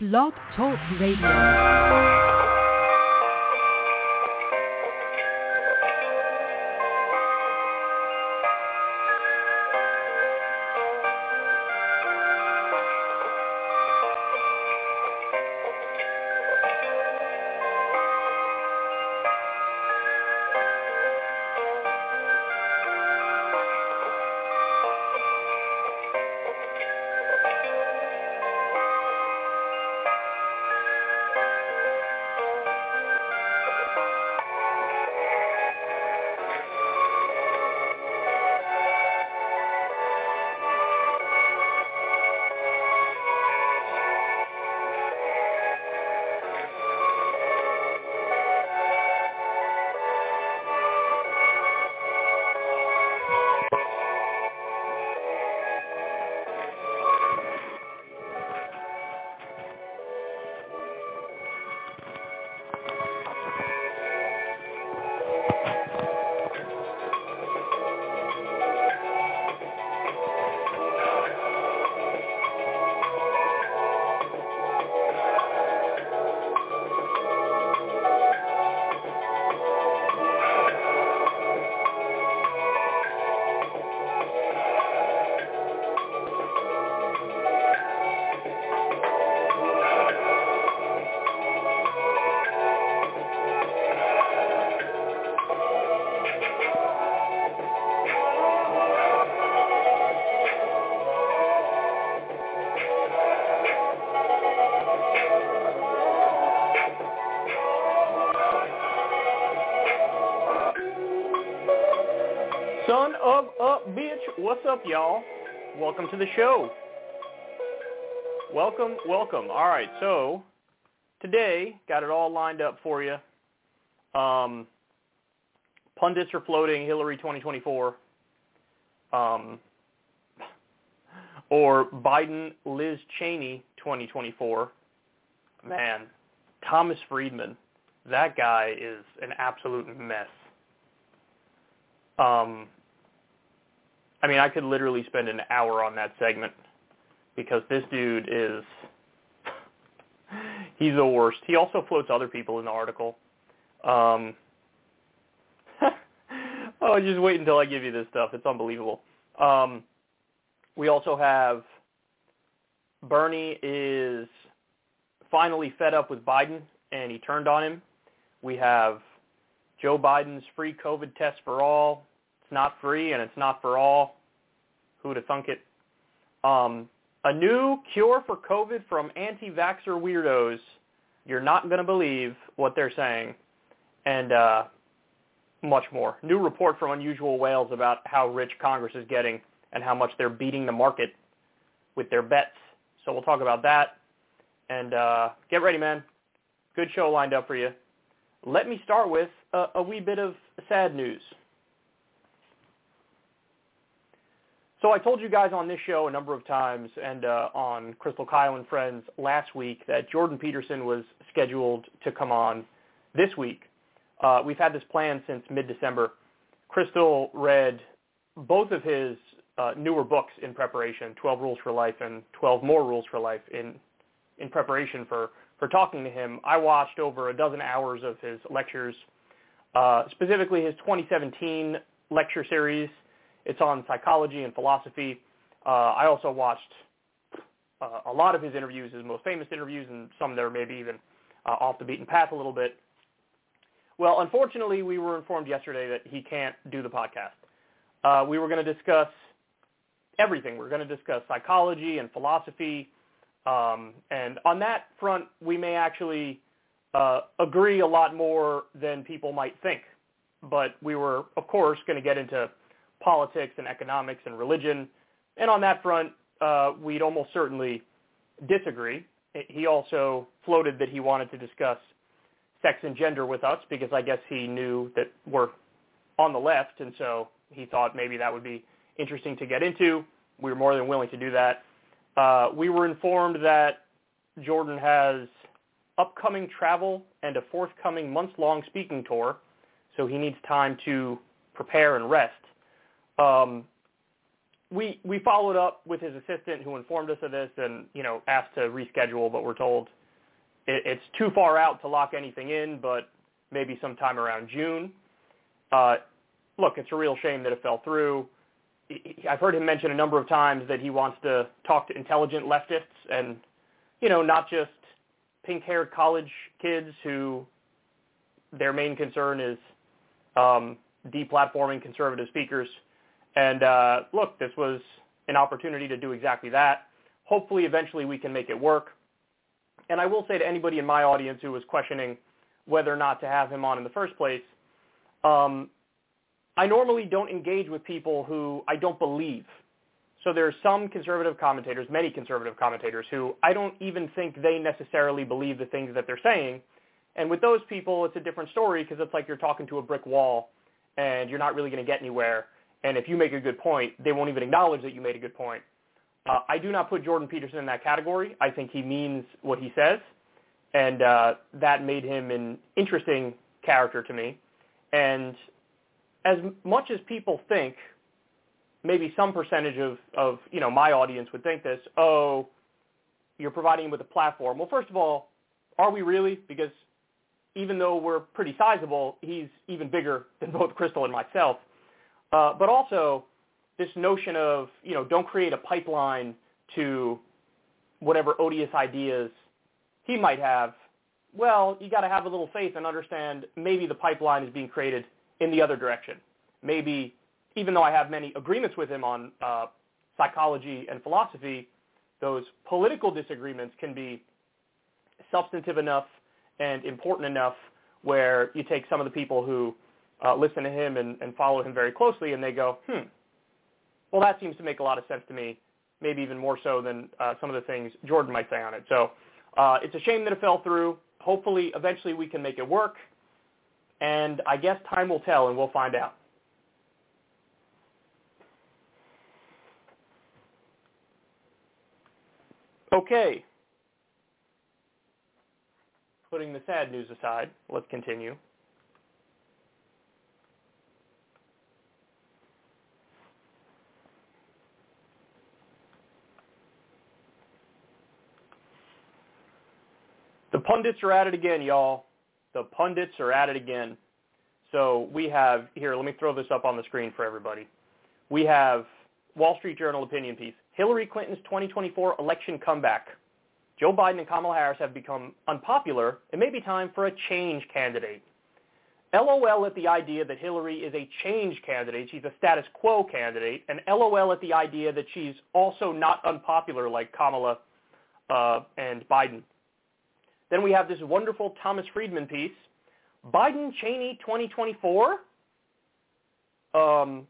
Blog Talk Radio. Up, y'all? Welcome to the show. Welcome, welcome. All right, so today got it all lined up for you. Um, pundits are floating Hillary 2024, um, or Biden Liz Cheney 2024. Man, Thomas Friedman, that guy is an absolute mess. Um, mean, I could literally spend an hour on that segment because this dude is he's the worst. He also floats other people in the article. Um, oh, just wait until I give you this stuff. It's unbelievable. Um, we also have Bernie is finally fed up with Biden and he turned on him. We have Joe Biden's free COVID test for all. It's not free and it's not for all. Who'd have thunk it? Um, a new cure for COVID from anti-vaxxer weirdos. You're not going to believe what they're saying. And uh, much more. New report from Unusual Whales about how rich Congress is getting and how much they're beating the market with their bets. So we'll talk about that. And uh, get ready, man. Good show lined up for you. Let me start with a, a wee bit of sad news. So I told you guys on this show a number of times and uh, on Crystal Kyle and Friends last week that Jordan Peterson was scheduled to come on this week. Uh, we've had this plan since mid-December. Crystal read both of his uh, newer books in preparation, 12 Rules for Life and 12 More Rules for Life, in, in preparation for, for talking to him. I watched over a dozen hours of his lectures, uh, specifically his 2017 lecture series – it's on psychology and philosophy. Uh, I also watched uh, a lot of his interviews, his most famous interviews, and some that are maybe even uh, off the beaten path a little bit. Well, unfortunately, we were informed yesterday that he can't do the podcast. Uh, we were going to discuss everything. We are going to discuss psychology and philosophy. Um, and on that front, we may actually uh, agree a lot more than people might think. But we were, of course, going to get into politics and economics and religion. And on that front, uh, we'd almost certainly disagree. He also floated that he wanted to discuss sex and gender with us because I guess he knew that we're on the left, and so he thought maybe that would be interesting to get into. We were more than willing to do that. Uh, we were informed that Jordan has upcoming travel and a forthcoming months-long speaking tour, so he needs time to prepare and rest. Um, we we followed up with his assistant who informed us of this and you know asked to reschedule, but we're told it, it's too far out to lock anything in, but maybe sometime around June. Uh, look, it's a real shame that it fell through. I've heard him mention a number of times that he wants to talk to intelligent leftists and, you know, not just pink-haired college kids who their main concern is um, deplatforming conservative speakers. And uh, look, this was an opportunity to do exactly that. Hopefully, eventually, we can make it work. And I will say to anybody in my audience who was questioning whether or not to have him on in the first place, um, I normally don't engage with people who I don't believe. So there are some conservative commentators, many conservative commentators, who I don't even think they necessarily believe the things that they're saying. And with those people, it's a different story because it's like you're talking to a brick wall and you're not really going to get anywhere. And if you make a good point, they won't even acknowledge that you made a good point. Uh, I do not put Jordan Peterson in that category. I think he means what he says, and uh, that made him an interesting character to me. And as much as people think, maybe some percentage of, of you know my audience would think this, oh, you're providing him with a platform. Well, first of all, are we really? Because even though we're pretty sizable, he's even bigger than both Crystal and myself. Uh, but also this notion of, you know, don't create a pipeline to whatever odious ideas he might have. Well, you got to have a little faith and understand maybe the pipeline is being created in the other direction. Maybe, even though I have many agreements with him on uh, psychology and philosophy, those political disagreements can be substantive enough and important enough where you take some of the people who uh, listen to him and, and follow him very closely, and they go, hmm, well, that seems to make a lot of sense to me, maybe even more so than uh, some of the things Jordan might say on it. So uh, it's a shame that it fell through. Hopefully, eventually we can make it work, and I guess time will tell, and we'll find out. Okay. Putting the sad news aside, let's continue. Pundits are at it again, y'all. The pundits are at it again. So we have here, let me throw this up on the screen for everybody. We have Wall Street Journal opinion piece. Hillary Clinton's 2024 election comeback. Joe Biden and Kamala Harris have become unpopular. It may be time for a change candidate. LOL at the idea that Hillary is a change candidate. She's a status quo candidate. And LOL at the idea that she's also not unpopular like Kamala uh, and Biden. Then we have this wonderful Thomas Friedman piece, Biden Cheney 2024. Um,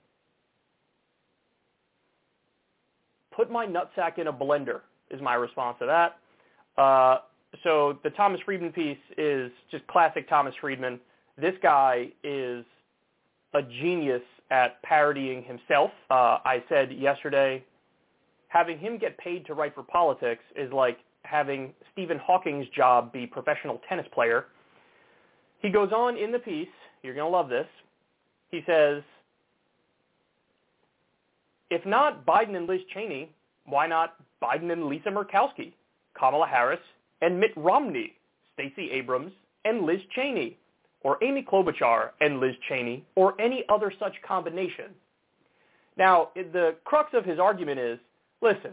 put my nutsack in a blender is my response to that. Uh, so the Thomas Friedman piece is just classic Thomas Friedman. This guy is a genius at parodying himself. Uh, I said yesterday, having him get paid to write for politics is like having Stephen Hawking's job be professional tennis player. He goes on in the piece, you're going to love this. He says, if not Biden and Liz Cheney, why not Biden and Lisa Murkowski, Kamala Harris and Mitt Romney, Stacey Abrams and Liz Cheney, or Amy Klobuchar and Liz Cheney, or any other such combination? Now, the crux of his argument is, listen,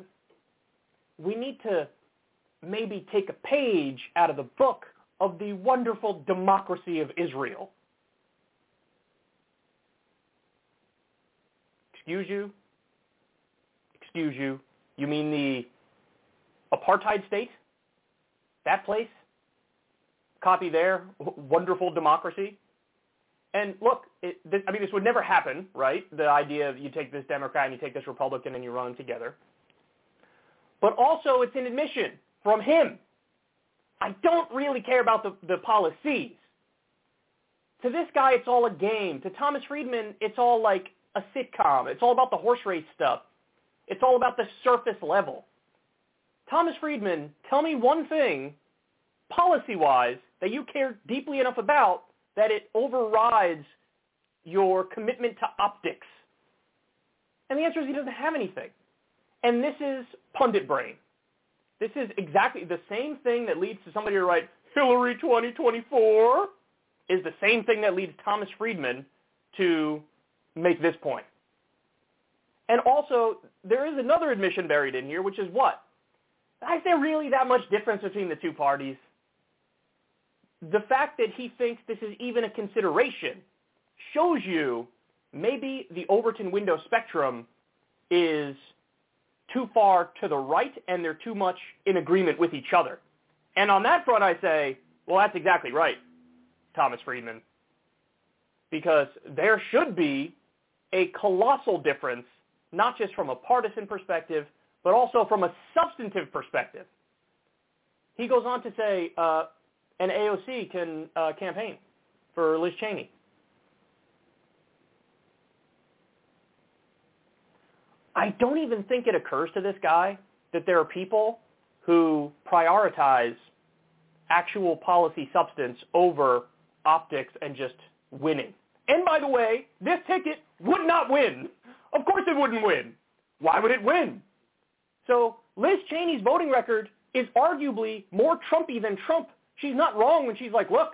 we need to maybe take a page out of the book of the wonderful democracy of Israel. Excuse you? Excuse you? You mean the apartheid state? That place? Copy there, wonderful democracy. And look, it, this, I mean, this would never happen, right? The idea of you take this Democrat and you take this Republican and you run them together. But also, it's an admission from him. I don't really care about the, the policies. To this guy, it's all a game. To Thomas Friedman, it's all like a sitcom. It's all about the horse race stuff. It's all about the surface level. Thomas Friedman, tell me one thing, policy-wise, that you care deeply enough about that it overrides your commitment to optics. And the answer is he doesn't have anything. And this is pundit brain. This is exactly the same thing that leads to somebody to write Hillary 2024 is the same thing that leads Thomas Friedman to make this point. And also, there is another admission buried in here, which is what? Is there really that much difference between the two parties? The fact that he thinks this is even a consideration shows you maybe the Overton window spectrum is too far to the right and they're too much in agreement with each other. And on that front, I say, well, that's exactly right, Thomas Friedman, because there should be a colossal difference, not just from a partisan perspective, but also from a substantive perspective. He goes on to say uh, an AOC can uh, campaign for Liz Cheney. I don't even think it occurs to this guy that there are people who prioritize actual policy substance over optics and just winning. And by the way, this ticket would not win. Of course it wouldn't win. Why would it win? So Liz Cheney's voting record is arguably more Trumpy than Trump. She's not wrong when she's like, look,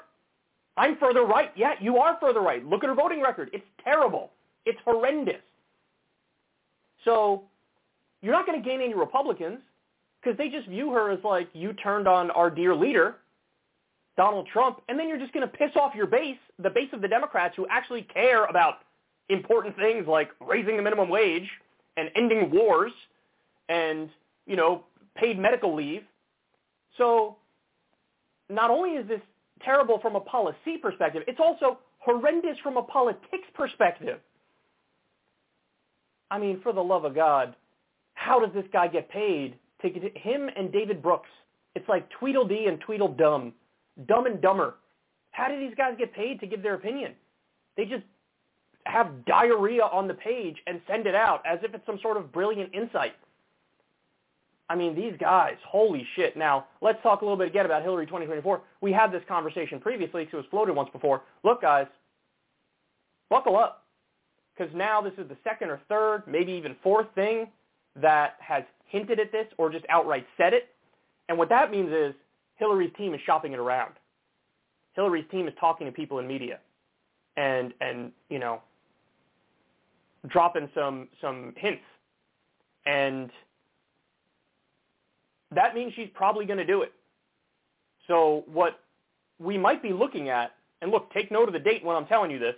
I'm further right. Yeah, you are further right. Look at her voting record. It's terrible. It's horrendous. So you're not going to gain any Republicans because they just view her as like, you turned on our dear leader, Donald Trump, and then you're just going to piss off your base, the base of the Democrats who actually care about important things like raising the minimum wage and ending wars and, you know, paid medical leave. So not only is this terrible from a policy perspective, it's also horrendous from a politics perspective. I mean, for the love of God, how does this guy get paid to get him and David Brooks? It's like Tweedledee and Tweedledum, dumb and dumber. How do these guys get paid to give their opinion? They just have diarrhea on the page and send it out as if it's some sort of brilliant insight. I mean, these guys, holy shit. Now, let's talk a little bit again about Hillary 2024. We had this conversation previously because it was floated once before. Look, guys, buckle up because now this is the second or third, maybe even fourth thing that has hinted at this or just outright said it. And what that means is Hillary's team is shopping it around. Hillary's team is talking to people in media and, and you know, dropping some, some hints. And that means she's probably going to do it. So what we might be looking at, and look, take note of the date when I'm telling you this,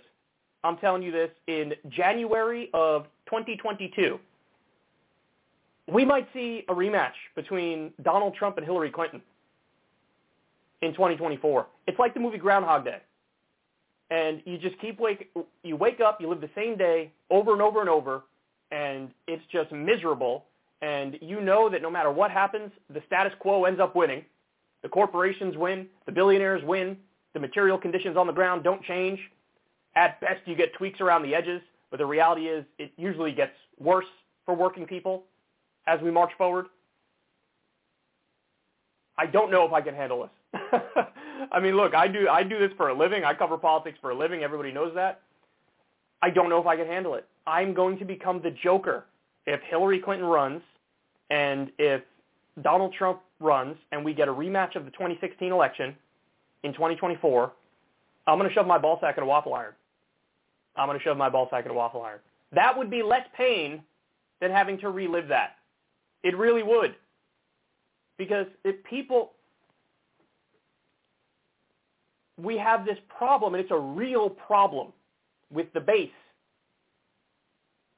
I'm telling you this, in January of 2022, we might see a rematch between Donald Trump and Hillary Clinton in 2024. It's like the movie Groundhog Day. And you just keep wake you wake up, you live the same day over and over and over, and it's just miserable. And you know that no matter what happens, the status quo ends up winning. The corporations win, the billionaires win, the material conditions on the ground don't change, at best, you get tweaks around the edges, but the reality is it usually gets worse for working people as we march forward. I don't know if I can handle this. I mean, look, I do I do this for a living. I cover politics for a living. Everybody knows that. I don't know if I can handle it. I'm going to become the joker if Hillary Clinton runs and if Donald Trump runs and we get a rematch of the 2016 election in 2024, I'm going to shove my ball sack in a waffle iron. I'm going to shove my ball sack in a waffle iron. That would be less pain than having to relive that. It really would. Because if people, we have this problem, and it's a real problem with the base,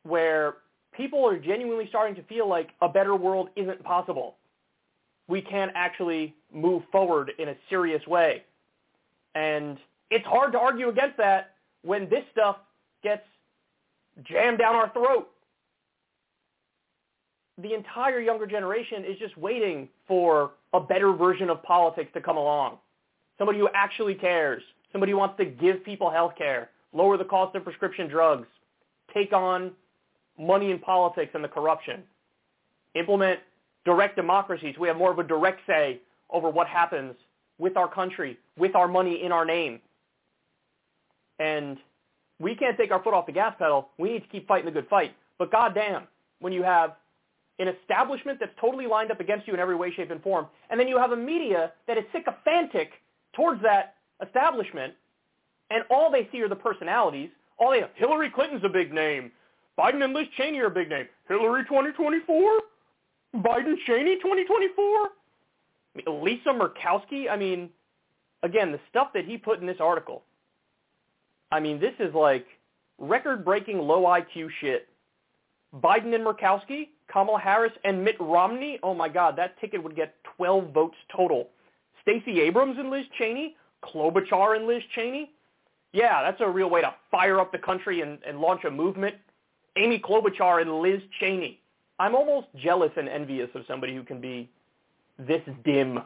where people are genuinely starting to feel like a better world isn't possible. We can't actually move forward in a serious way. And it's hard to argue against that when this stuff gets jammed down our throat. The entire younger generation is just waiting for a better version of politics to come along. Somebody who actually cares. Somebody who wants to give people health care, lower the cost of prescription drugs, take on money in politics and the corruption, implement direct democracy so we have more of a direct say over what happens with our country, with our money in our name. And we can't take our foot off the gas pedal. We need to keep fighting the good fight. But goddamn, when you have an establishment that's totally lined up against you in every way, shape, and form, and then you have a media that is sycophantic towards that establishment, and all they see are the personalities. All they have, Hillary Clinton's a big name. Biden and Liz Cheney are a big name. Hillary 2024? Biden Cheney 2024? Lisa Murkowski? I mean, again, the stuff that he put in this article. I mean, this is like record-breaking low IQ shit. Biden and Murkowski, Kamala Harris and Mitt Romney. Oh my God, that ticket would get 12 votes total. Stacey Abrams and Liz Cheney, Klobuchar and Liz Cheney. Yeah, that's a real way to fire up the country and, and launch a movement. Amy Klobuchar and Liz Cheney. I'm almost jealous and envious of somebody who can be this dim.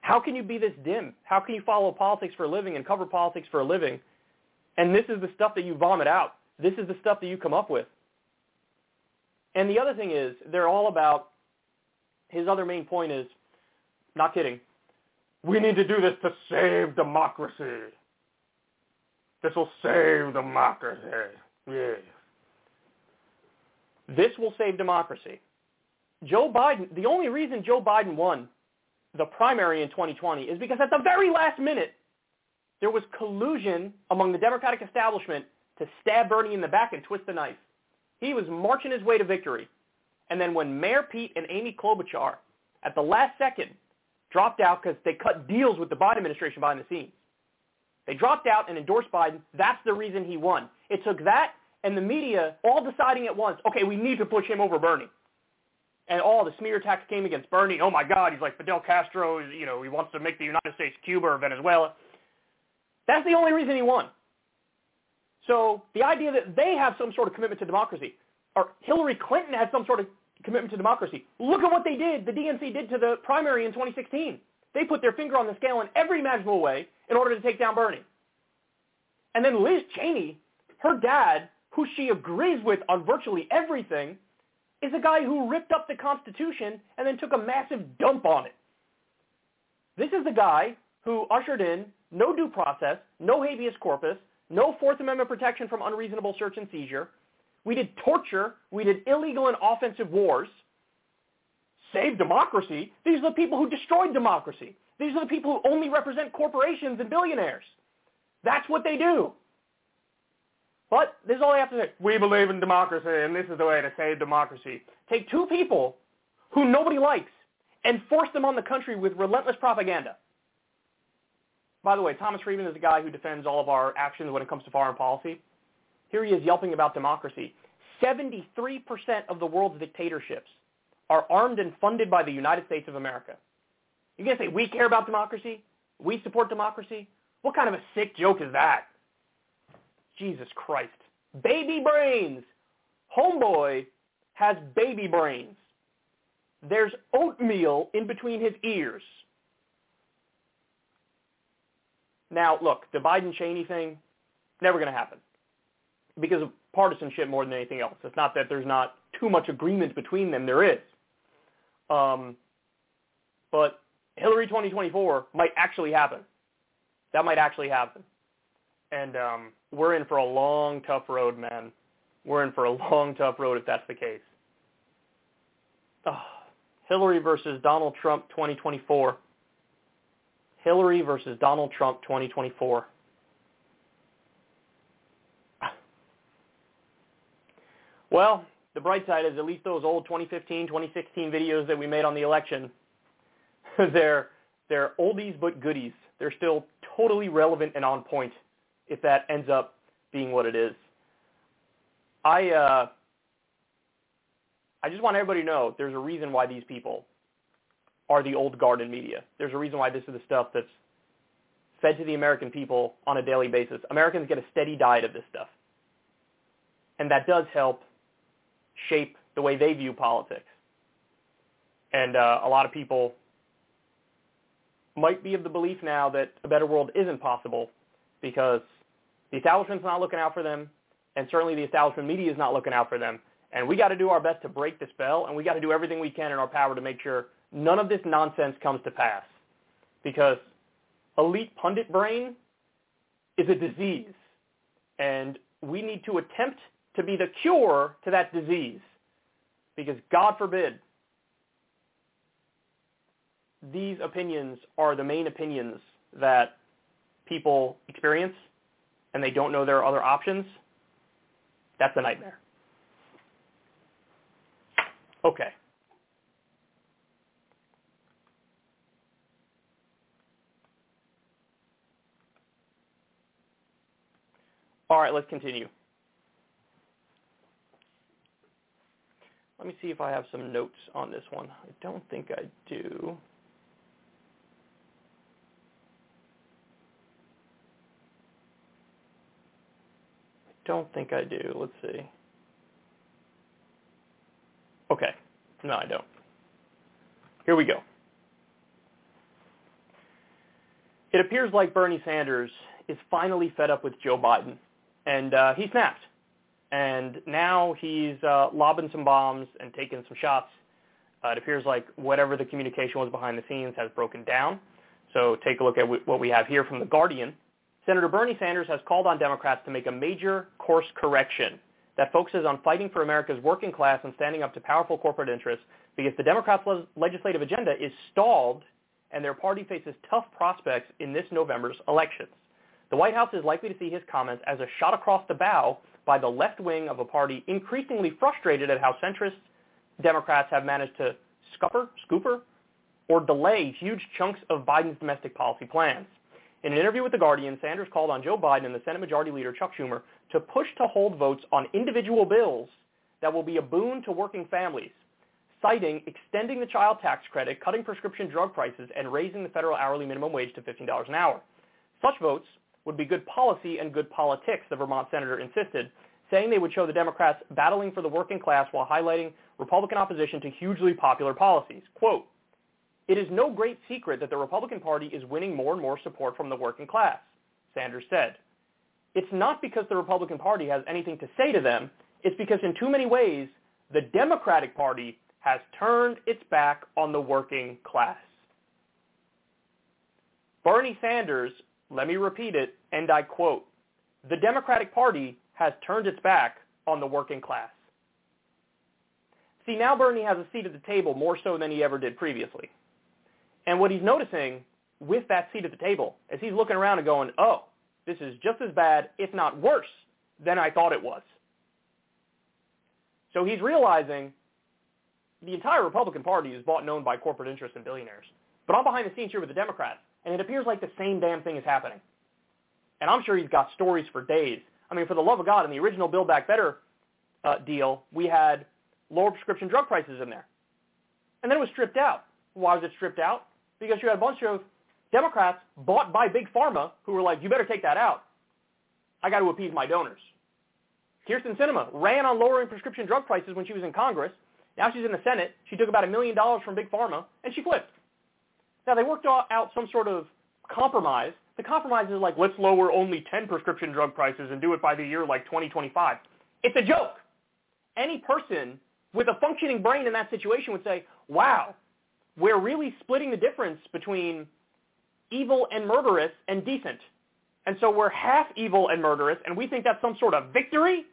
How can you be this dim? How can you follow politics for a living and cover politics for a living? And this is the stuff that you vomit out. This is the stuff that you come up with. And the other thing is, they're all about, his other main point is, not kidding, we need to do this to save democracy. This will save democracy. Yeah. This will save democracy. Joe Biden, the only reason Joe Biden won the primary in 2020 is because at the very last minute, there was collusion among the Democratic establishment to stab Bernie in the back and twist the knife. He was marching his way to victory. And then when Mayor Pete and Amy Klobuchar, at the last second, dropped out because they cut deals with the Biden administration behind the scenes, they dropped out and endorsed Biden. That's the reason he won. It took that and the media all deciding at once, okay, we need to push him over Bernie. And all the smear attacks came against Bernie. Oh my God, he's like Fidel Castro. You know, he wants to make the United States Cuba or Venezuela. That's the only reason he won. So the idea that they have some sort of commitment to democracy, or Hillary Clinton has some sort of commitment to democracy. Look at what they did, the DNC did to the primary in 2016. They put their finger on the scale in every imaginable way in order to take down Bernie. And then Liz Cheney, her dad, who she agrees with on virtually everything, is a guy who ripped up the Constitution and then took a massive dump on it. This is the guy who ushered in no due process, no habeas corpus, no Fourth Amendment protection from unreasonable search and seizure. We did torture. We did illegal and offensive wars. Save democracy. These are the people who destroyed democracy. These are the people who only represent corporations and billionaires. That's what they do. But this is all they have to say. We believe in democracy, and this is the way to save democracy. Take two people who nobody likes and force them on the country with relentless propaganda. By the way, Thomas Friedman is a guy who defends all of our actions when it comes to foreign policy. Here he is yelping about democracy. 73% of the world's dictatorships are armed and funded by the United States of America. You're going to say, we care about democracy? We support democracy? What kind of a sick joke is that? Jesus Christ. Baby brains. Homeboy has baby brains. There's oatmeal in between his ears. Now, look, the Biden-Cheney thing, never going to happen because of partisanship more than anything else. It's not that there's not too much agreement between them. There is. Um, but Hillary 2024 might actually happen. That might actually happen. And um, we're in for a long, tough road, man. We're in for a long, tough road if that's the case. Oh, Hillary versus Donald Trump 2024. Hillary versus Donald Trump 2024. Well, the bright side is at least those old 2015, 2016 videos that we made on the election, they're, they're oldies but goodies. They're still totally relevant and on point if that ends up being what it is. I, uh, I just want everybody to know there's a reason why these people are the old guard in media. There's a reason why this is the stuff that's fed to the American people on a daily basis. Americans get a steady diet of this stuff. And that does help shape the way they view politics. And uh, a lot of people might be of the belief now that a better world isn't possible because the establishment's not looking out for them, and certainly the establishment media is not looking out for them. And we got to do our best to break the spell, and we got to do everything we can in our power to make sure none of this nonsense comes to pass. Because elite pundit brain is a disease, and we need to attempt to be the cure to that disease. Because God forbid, these opinions are the main opinions that people experience and they don't know there are other options, that's a nightmare. Okay. All right, let's continue. Let me see if I have some notes on this one. I don't think I do. I don't think I do. Let's see. Okay. No, I don't. Here we go. It appears like Bernie Sanders is finally fed up with Joe Biden and uh, he snapped. And now he's uh, lobbing some bombs and taking some shots. Uh, it appears like whatever the communication was behind the scenes has broken down. So take a look at what we have here from The Guardian. Senator Bernie Sanders has called on Democrats to make a major course correction that focuses on fighting for America's working class and standing up to powerful corporate interests because the Democrats' le- legislative agenda is stalled and their party faces tough prospects in this November's elections. The White House is likely to see his comments as a shot across the bow by the left wing of a party increasingly frustrated at how centrist Democrats have managed to scupper, scooper, or delay huge chunks of Biden's domestic policy plans. In an interview with The Guardian, Sanders called on Joe Biden and the Senate Majority Leader Chuck Schumer to push to hold votes on individual bills that will be a boon to working families, citing extending the child tax credit, cutting prescription drug prices, and raising the federal hourly minimum wage to $15 an hour. Such votes would be good policy and good politics, the Vermont senator insisted, saying they would show the Democrats battling for the working class while highlighting Republican opposition to hugely popular policies. Quote, it is no great secret that the Republican Party is winning more and more support from the working class, Sanders said. It's not because the Republican Party has anything to say to them. It's because in too many ways, the Democratic Party has turned its back on the working class. Bernie Sanders let me repeat it, and I quote, the Democratic Party has turned its back on the working class. See, now Bernie has a seat at the table more so than he ever did previously. And what he's noticing with that seat at the table is he's looking around and going, oh, this is just as bad, if not worse, than I thought it was. So he's realizing the entire Republican Party is bought and owned by corporate interests and billionaires. But I'm behind the scenes here with the Democrats and it appears like the same damn thing is happening. And I'm sure he's got stories for days. I mean, for the love of God, in the original Build Back Better uh, deal, we had lower prescription drug prices in there. And then it was stripped out. Why was it stripped out? Because you had a bunch of Democrats bought by Big Pharma who were like, you better take that out. I got to appease my donors. Kyrsten Sinema ran on lowering prescription drug prices when she was in Congress. Now she's in the Senate. She took about a million dollars from Big Pharma, and she flipped. Now, they worked out some sort of compromise. The compromise is like, let's lower only 10 prescription drug prices and do it by the year like 2025. It's a joke. Any person with a functioning brain in that situation would say, wow, we're really splitting the difference between evil and murderous and decent. And so we're half evil and murderous, and we think that's some sort of victory?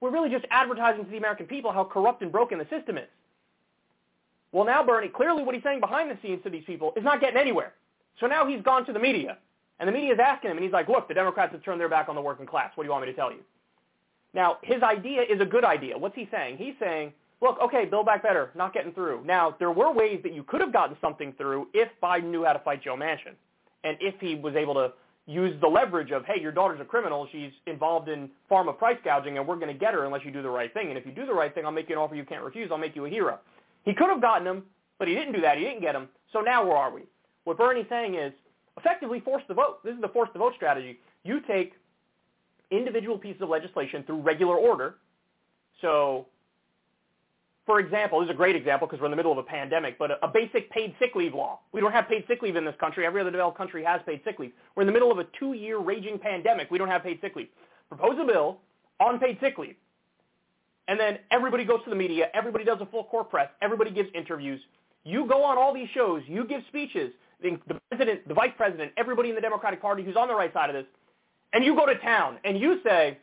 We're really just advertising to the American people how corrupt and broken the system is. Well, now Bernie, clearly what he's saying behind the scenes to these people is not getting anywhere. So now he's gone to the media, and the media is asking him, and he's like, look, the Democrats have turned their back on the working class. What do you want me to tell you? Now, his idea is a good idea. What's he saying? He's saying, look, okay, Build Back Better, not getting through. Now, there were ways that you could have gotten something through if Biden knew how to fight Joe Manchin, and if he was able to use the leverage of, hey, your daughter's a criminal, she's involved in pharma price gouging, and we're going to get her unless you do the right thing. And if you do the right thing, I'll make you an offer you can't refuse. I'll make you a hero. He could have gotten him, but he didn't do that. He didn't get him. So now where are we? What Bernie's saying is effectively force the vote. This is the force the vote strategy. You take individual pieces of legislation through regular order. So, for example, this is a great example because we're in the middle of a pandemic, but a, a basic paid sick leave law. We don't have paid sick leave in this country. Every other developed country has paid sick leave. We're in the middle of a two-year raging pandemic. We don't have paid sick leave. Propose a bill on paid sick leave. And then everybody goes to the media. Everybody does a full court press. Everybody gives interviews. You go on all these shows. You give speeches. The, president, the vice president, everybody in the Democratic Party who's on the right side of this, and you go to town and you say,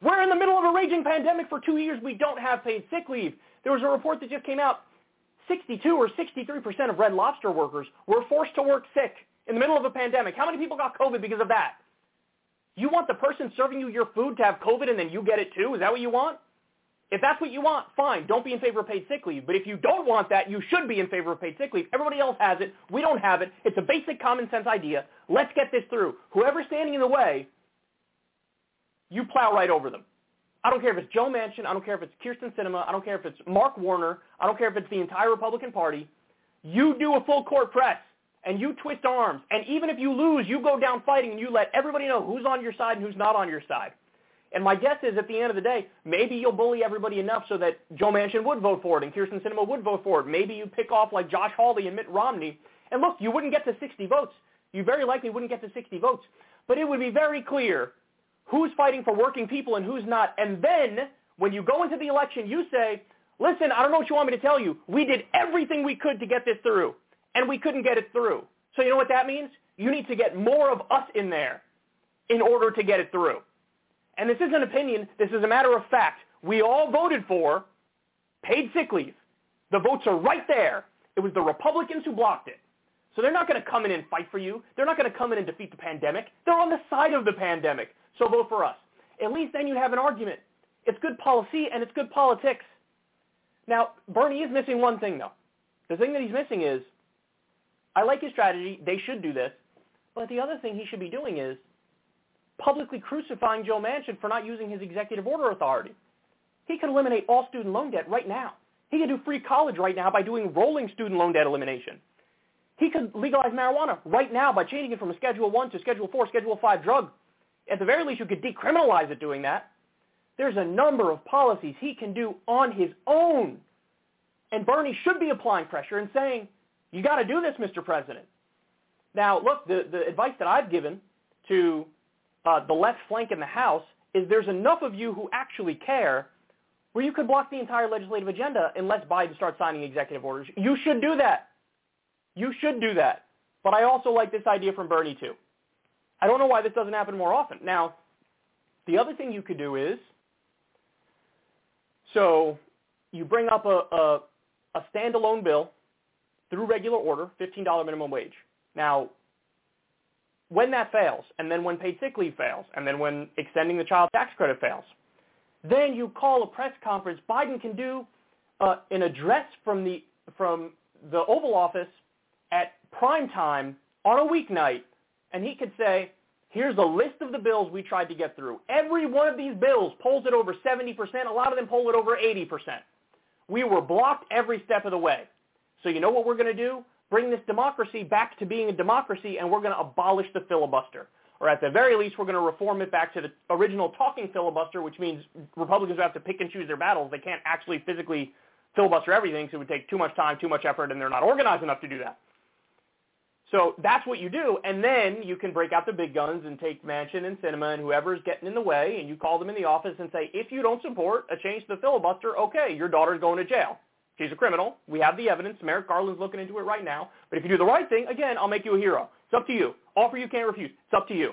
We're in the middle of a raging pandemic for two years. We don't have paid sick leave. There was a report that just came out. 62 or 63% of Red Lobster workers were forced to work sick in the middle of a pandemic. How many people got COVID because of that? You want the person serving you your food to have COVID and then you get it too? Is that what you want? If that's what you want, fine. Don't be in favor of paid sick leave. But if you don't want that, you should be in favor of paid sick leave. Everybody else has it. We don't have it. It's a basic common sense idea. Let's get this through. Whoever's standing in the way, you plow right over them. I don't care if it's Joe Manchin. I don't care if it's Kyrsten Sinema. I don't care if it's Mark Warner. I don't care if it's the entire Republican Party. You do a full court press and you twist arms. And even if you lose, you go down fighting and you let everybody know who's on your side and who's not on your side. And my guess is at the end of the day, maybe you'll bully everybody enough so that Joe Manchin would vote for it and Kyrsten Sinema would vote for it. Maybe you pick off like Josh Hawley and Mitt Romney. And look, you wouldn't get to 60 votes. You very likely wouldn't get to 60 votes. But it would be very clear who's fighting for working people and who's not. And then when you go into the election, you say, listen, I don't know what you want me to tell you. We did everything we could to get this through, and we couldn't get it through. So you know what that means? You need to get more of us in there in order to get it through. And this isn't an opinion. This is a matter of fact. We all voted for paid sick leave. The votes are right there. It was the Republicans who blocked it. So they're not going to come in and fight for you. They're not going to come in and defeat the pandemic. They're on the side of the pandemic. So vote for us. At least then you have an argument. It's good policy and it's good politics. Now, Bernie is missing one thing, though. The thing that he's missing is, I like his strategy. They should do this. But the other thing he should be doing is publicly crucifying Joe Manchin for not using his executive order authority. He could eliminate all student loan debt right now. He could do free college right now by doing rolling student loan debt elimination. He could legalize marijuana right now by changing it from a Schedule 1 to Schedule 4, Schedule 5 drug at the very least, you could decriminalize it doing that. There's a number of policies he can do on his own. And Bernie should be applying pressure and saying, you got to do this, Mr. President. Now, look, the, the advice that I've given to uh, the left flank in the House is there's enough of you who actually care where you could block the entire legislative agenda unless Biden starts signing executive orders. You should do that. You should do that. But I also like this idea from Bernie, too. I don't know why this doesn't happen more often. Now, the other thing you could do is, so you bring up a, a, a standalone bill through regular order, $15 minimum wage. Now, when that fails, and then when paid sick leave fails, and then when extending the child tax credit fails, then you call a press conference. Biden can do uh, an address from the from the Oval Office at prime time on a weeknight and he could say, here's a list of the bills we tried to get through. Every one of these bills polls it over 70%. A lot of them poll it over 80%. We were blocked every step of the way. So you know what we're going to do? Bring this democracy back to being a democracy, and we're going to abolish the filibuster. Or at the very least, we're going to reform it back to the original talking filibuster, which means Republicans have to pick and choose their battles. They can't actually physically filibuster everything, so it would take too much time, too much effort, and they're not organized enough to do that. So that's what you do, and then you can break out the big guns and take Manchin and Sinema and whoever's getting in the way, and you call them in the office and say, if you don't support a change to the filibuster, okay, your daughter's going to jail. She's a criminal. We have the evidence. Merrick Garland's looking into it right now. But if you do the right thing, again, I'll make you a hero. It's up to you. Offer you can't refuse. It's up to you.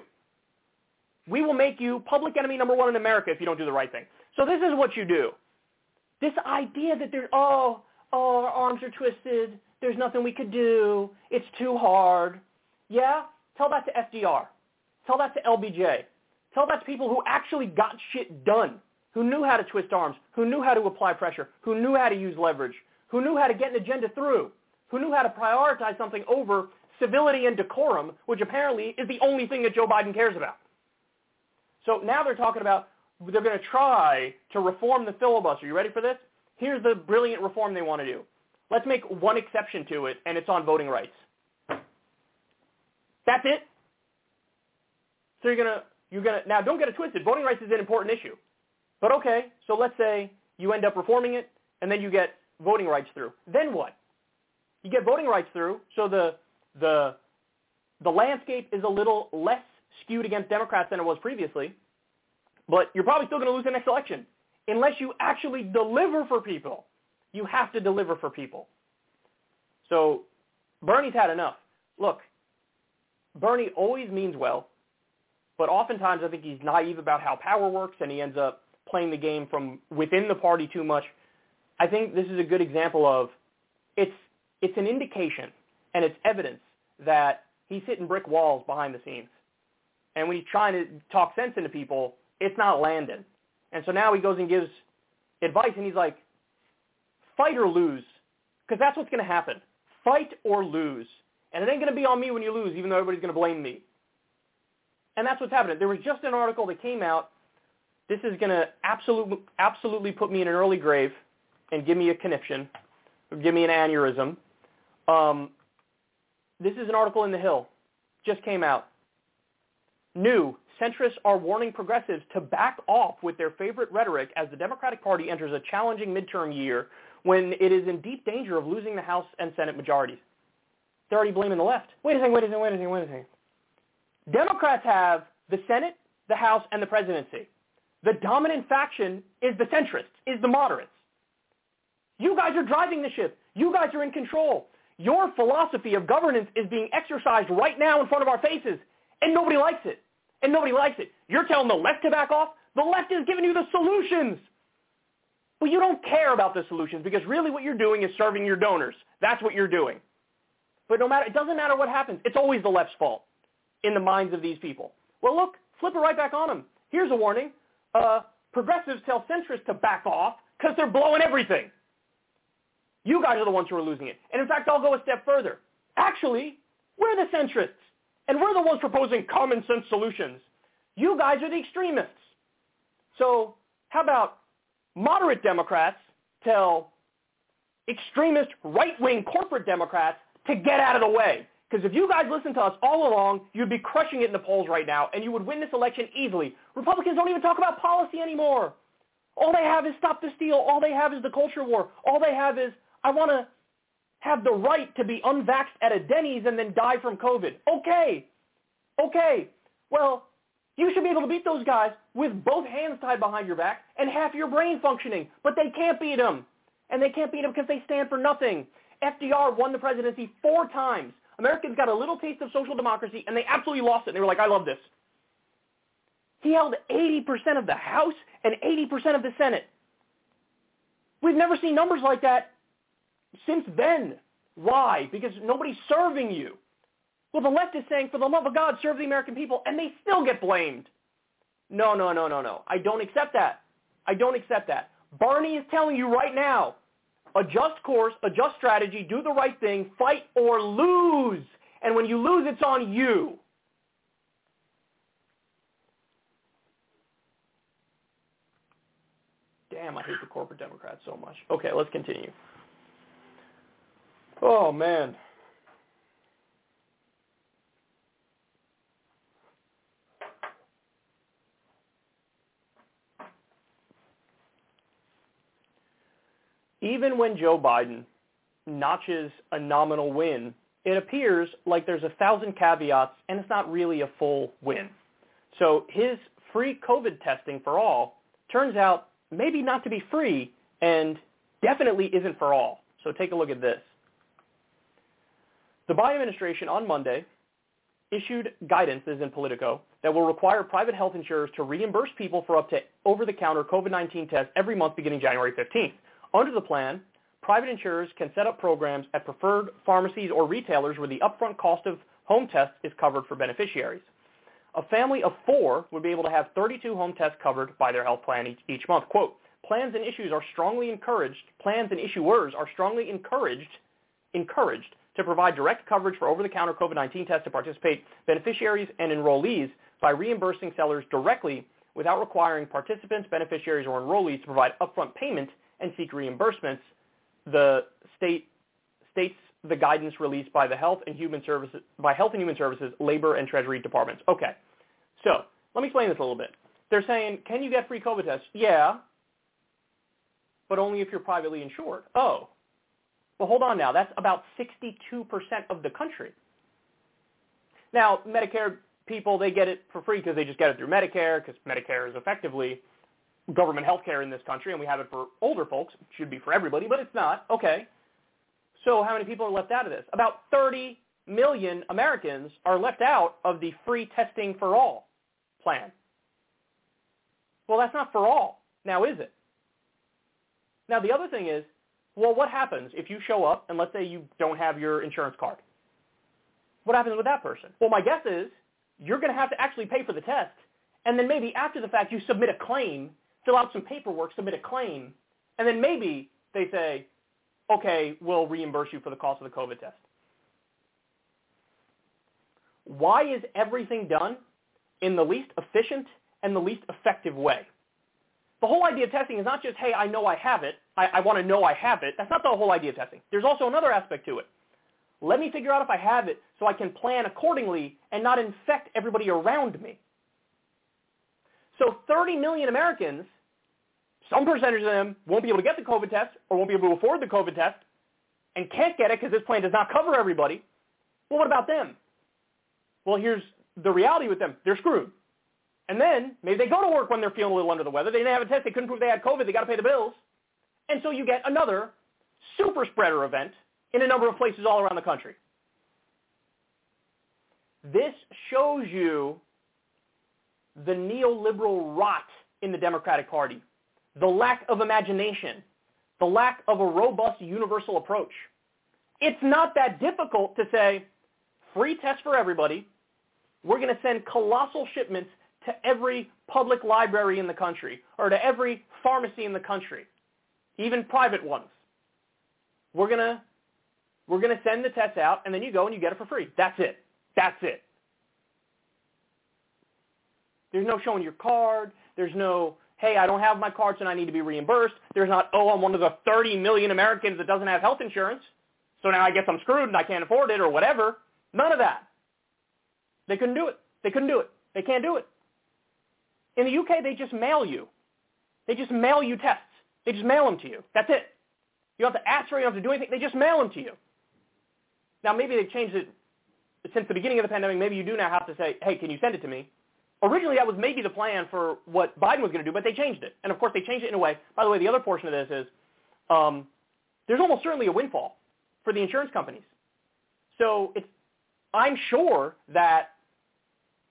We will make you public enemy number one in America if you don't do the right thing. So this is what you do. This idea that there's, oh, oh, our arms are twisted there's nothing we could do. It's too hard. Yeah? Tell that to FDR. Tell that to LBJ. Tell that to people who actually got shit done, who knew how to twist arms, who knew how to apply pressure, who knew how to use leverage, who knew how to get an agenda through, who knew how to prioritize something over civility and decorum, which apparently is the only thing that Joe Biden cares about. So now they're talking about they're going to try to reform the filibuster. You ready for this? Here's the brilliant reform they want to do. Let's make one exception to it, and it's on voting rights. That's it. So you're gonna you're gonna now don't get it twisted. Voting rights is an important issue, but okay. So let's say you end up reforming it, and then you get voting rights through. Then what? You get voting rights through, so the the the landscape is a little less skewed against Democrats than it was previously, but you're probably still going to lose the next election unless you actually deliver for people. You have to deliver for people. So Bernie's had enough. Look, Bernie always means well, but oftentimes I think he's naive about how power works, and he ends up playing the game from within the party too much. I think this is a good example of it's it's an indication and it's evidence that he's hitting brick walls behind the scenes. And when he's trying to talk sense into people, it's not landing. And so now he goes and gives advice, and he's like, fight or lose, because that's what's going to happen. Fight or lose. And it ain't going to be on me when you lose, even though everybody's going to blame me. And that's what's happening. There was just an article that came out. This is going to absolutely, absolutely put me in an early grave and give me a conniption, or give me an aneurysm. Um, this is an article in The Hill. Just came out. New, centrists are warning progressives to back off with their favorite rhetoric as the Democratic Party enters a challenging midterm year when it is in deep danger of losing the House and Senate majorities. They're already blaming the left. Wait a second, wait a second, wait a second, wait a second. Democrats have the Senate, the House, and the presidency. The dominant faction is the centrists, is the moderates. You guys are driving the ship. You guys are in control. Your philosophy of governance is being exercised right now in front of our faces, and nobody likes it. And nobody likes it. You're telling the left to back off? The left is giving you the solutions. But you don't care about the solutions because really what you're doing is serving your donors. That's what you're doing. But no matter, it doesn't matter what happens. It's always the left's fault in the minds of these people. Well, look, flip it right back on them. Here's a warning. Uh, progressives tell centrists to back off because they're blowing everything. You guys are the ones who are losing it. And in fact, I'll go a step further. Actually, we're the centrists, and we're the ones proposing common sense solutions. You guys are the extremists. So how about moderate Democrats tell extremist right-wing corporate Democrats to get out of the way? Because if you guys listened to us all along, you'd be crushing it in the polls right now, and you would win this election easily. Republicans don't even talk about policy anymore. All they have is stop the steal. All they have is the culture war. All they have is I want to have the right to be unvaxxed at a Denny's and then die from COVID. Okay. Okay. Well, you should be able to beat those guys with both hands tied behind your back and half your brain functioning, but they can't beat them. And they can't beat them because they stand for nothing. FDR won the presidency four times. Americans got a little taste of social democracy, and they absolutely lost it. And they were like, I love this. He held 80% of the House and 80% of the Senate. We've never seen numbers like that since then. Why? Because nobody's serving you. Well, the left is saying, for the love of God, serve the American people, and they still get blamed. No, no, no, no, no. I don't accept that. I don't accept that. Bernie is telling you right now, adjust course, adjust strategy, do the right thing, fight or lose. And when you lose, it's on you. Damn, I hate the corporate Democrats so much. Okay, let's continue. Oh, man. Even when Joe Biden notches a nominal win, it appears like there's a thousand caveats and it's not really a full win. So his free COVID testing for all turns out maybe not to be free and definitely isn't for all. So take a look at this. The Biden administration on Monday issued guidance, as in Politico, that will require private health insurers to reimburse people for up to over-the-counter COVID-19 tests every month beginning January 15th. Under the plan, private insurers can set up programs at preferred pharmacies or retailers where the upfront cost of home tests is covered for beneficiaries. A family of four would be able to have 32 home tests covered by their health plan each, each month. Quote, plans and issues are strongly encouraged, plans and issuers are strongly encouraged, encouraged to provide direct coverage for over-the-counter COVID-19 tests to participate beneficiaries and enrollees by reimbursing sellers directly without requiring participants, beneficiaries, or enrollees to provide upfront payment and seek reimbursements. The state states the guidance released by the Health and Human Services by Health and Human Services, Labor and Treasury departments. Okay, so let me explain this a little bit. They're saying, can you get free COVID tests? Yeah, but only if you're privately insured. Oh, well, hold on now. That's about 62% of the country. Now, Medicare people, they get it for free because they just get it through Medicare because Medicare is effectively government health care in this country, and we have it for older folks. It should be for everybody, but it's not. Okay. So how many people are left out of this? About 30 million Americans are left out of the free testing for all plan. Well, that's not for all. Now is it? Now the other thing is, well, what happens if you show up and let's say you don't have your insurance card? What happens with that person? Well, my guess is you're going to have to actually pay for the test, and then maybe after the fact you submit a claim, fill out some paperwork, submit a claim, and then maybe they say, okay, we'll reimburse you for the cost of the COVID test. Why is everything done in the least efficient and the least effective way? The whole idea of testing is not just, hey, I know I have it. I, I want to know I have it. That's not the whole idea of testing. There's also another aspect to it. Let me figure out if I have it so I can plan accordingly and not infect everybody around me. So 30 million Americans, some percentage of them won't be able to get the COVID test or won't be able to afford the COVID test and can't get it because this plan does not cover everybody. Well, what about them? Well, here's the reality with them. They're screwed. And then maybe they go to work when they're feeling a little under the weather. They didn't have a test. They couldn't prove they had COVID. They got to pay the bills. And so you get another super spreader event in a number of places all around the country. This shows you the neoliberal rot in the Democratic Party, the lack of imagination, the lack of a robust universal approach. It's not that difficult to say, free test for everybody. We're going to send colossal shipments to every public library in the country or to every pharmacy in the country, even private ones. We're going to we're going to send the tests out and then you go and you get it for free. That's it. That's it. There's no showing your card. There's no, hey, I don't have my cards and I need to be reimbursed. There's not, oh, I'm one of the 30 million Americans that doesn't have health insurance. So now I guess I'm screwed and I can't afford it or whatever. None of that. They couldn't do it. They couldn't do it. They can't do it. In the UK, they just mail you. They just mail you tests. They just mail them to you. That's it. You don't have to ask for it. You don't have to do anything. They just mail them to you. Now, maybe they've changed it since the beginning of the pandemic. Maybe you do now have to say, hey, can you send it to me? Originally, that was maybe the plan for what Biden was going to do, but they changed it. And, of course, they changed it in a way. By the way, the other portion of this is um, there's almost certainly a windfall for the insurance companies. So it's, I'm sure that